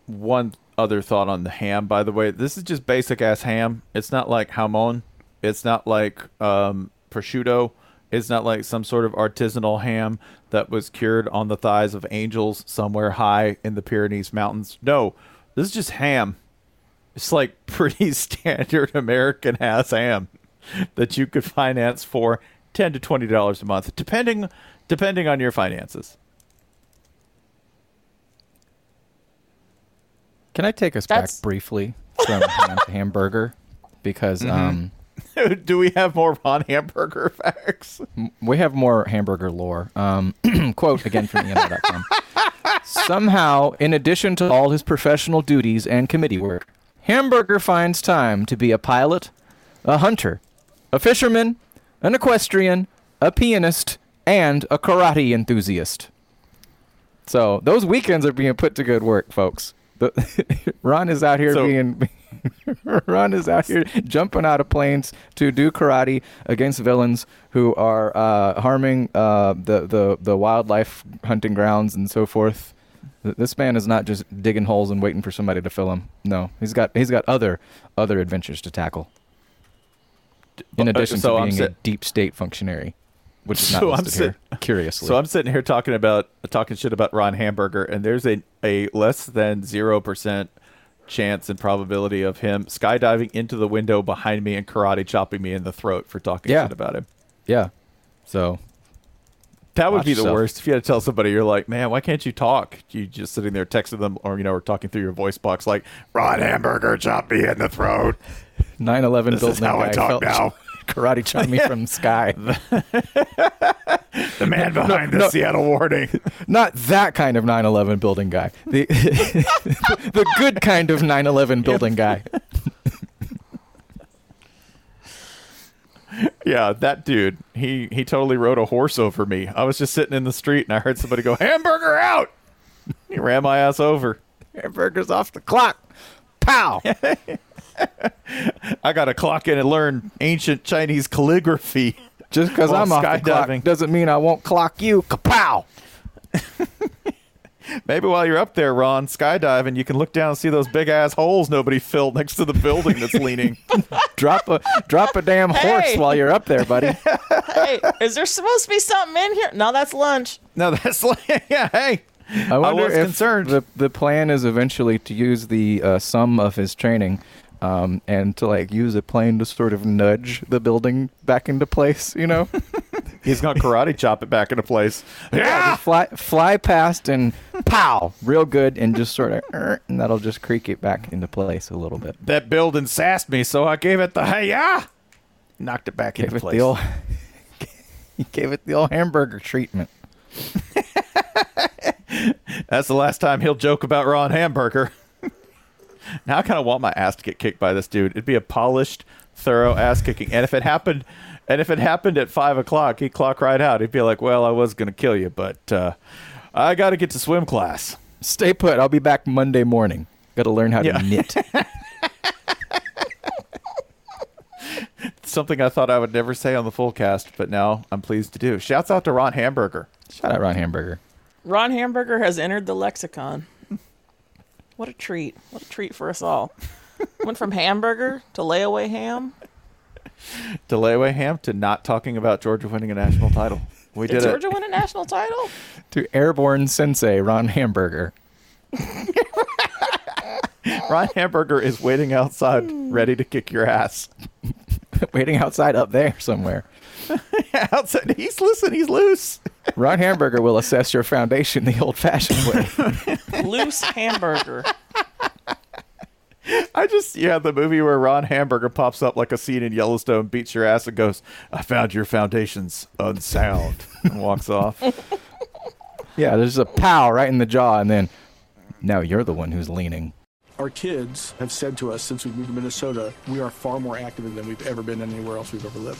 One other thought on the ham, by the way, this is just basic ass ham. It's not like jamon. It's not like um, prosciutto. It's not like some sort of artisanal ham that was cured on the thighs of angels somewhere high in the Pyrenees Mountains. No, this is just ham. It's like pretty standard American ass ham that you could finance for ten to twenty dollars a month, depending depending on your finances. Can I take us That's- back briefly from ham to hamburger? Because um, Do we have more Ron Hamburger facts? we have more hamburger lore. Um, quote again from ENR.com. Somehow, in addition to all his professional duties and committee work, Hamburger finds time to be a pilot, a hunter, a fisherman, an equestrian, a pianist, and a karate enthusiast. So those weekends are being put to good work, folks. The, Ron is out here So- being Ron is out here jumping out of planes to do karate against villains who are uh, harming uh, the, the the wildlife hunting grounds and so forth. This man is not just digging holes and waiting for somebody to fill them. No, he's got he's got other other adventures to tackle. In Uh, addition so to being a deep state functionary, which is not So I'm listed here. Curiously, So I'm sitting here talking about talking shit about Ron Hamburger, and there's a a less than zero percent chance and probability of him skydiving into the window behind me and karate chopping me in the throat for talking Yeah. shit about him. yeah. So That would Watch be the yourself. worst if you had to tell somebody you're like, man, why can't you talk? You just sitting there texting them, or you know, or talking through your voice box like, Ron Hamburger chopped me in the throat. 9/11 This is how I talk felt now. karate chop me from sky. the man behind the Seattle warning. Not that kind of 9/11 building guy. The the good kind of 9/11 building guy. Yeah, that dude. He he totally rode a horse over me. I was just sitting in the street and I heard somebody go, "Hamburger out!" He ran my ass over. Hamburger's off the clock. Pow. I got to clock in and learn ancient Chinese calligraphy. Just because I'm off the clock skydiving. doesn't mean I won't clock you. Kapow. Maybe while you're up there, Ron, skydiving, you can look down and see those big ass holes nobody filled next to the building that's leaning. Drop a drop a damn horse Hey. while you're up there, buddy. hey, is there supposed to be something in here? No, that's lunch. no, that's like, yeah, hey. I wonder was if concerned. the the plan is eventually to use the uh, sum of his training, um, and to like use a plane to sort of nudge the building back into place. You know, He's to karate chop it back into place. Yeah! Just fly fly past and pow, real good, and just sort of, er, and that'll just creak it back into place a little bit. That building sassed me, so I gave it the hey yeah. Knocked it back Gave into it place. the old, he gave it the old hamburger treatment. That's the last time he'll joke about Ron Hamburger. Now I kind of want my ass to get kicked by this dude. It'd be a polished, thorough ass kicking. And if it happened, and if it happened at five o'clock, he'd clock right out. He'd be like, "Well, I was gonna kill you, but uh, I got to get to swim class." Stay put. I'll be back Monday morning. Got to learn how Yeah. to knit. Something I thought I would never say on the Fullcast, but now I'm pleased to do. Shouts out to Ron Hamburger. Shout out Ron Hamburger. Ron Hamburger has entered the lexicon. What a treat. What a treat for us all. Went from hamburger to layaway ham. To layaway ham to not talking about Georgia winning a national title. We Did did Georgia it. win a national title? To airborne sensei Ron Hamburger. Ron Hamburger is waiting outside, ready to kick your ass. Waiting outside up there somewhere. outside, he's listen, he's loose. Ron Hamburger will assess your foundation the old fashioned way. Loose hamburger. I just yeah, the movie where Ron Hamburger pops up like a scene in Yellowstone, beats your ass, and goes, "I found your foundations unsound," and walks off. yeah, there's a pow right in the jaw, and then now you're the one who's leaning. Our kids have said to us since we moved to Minnesota, we are far more active than we've ever been anywhere else we've ever lived.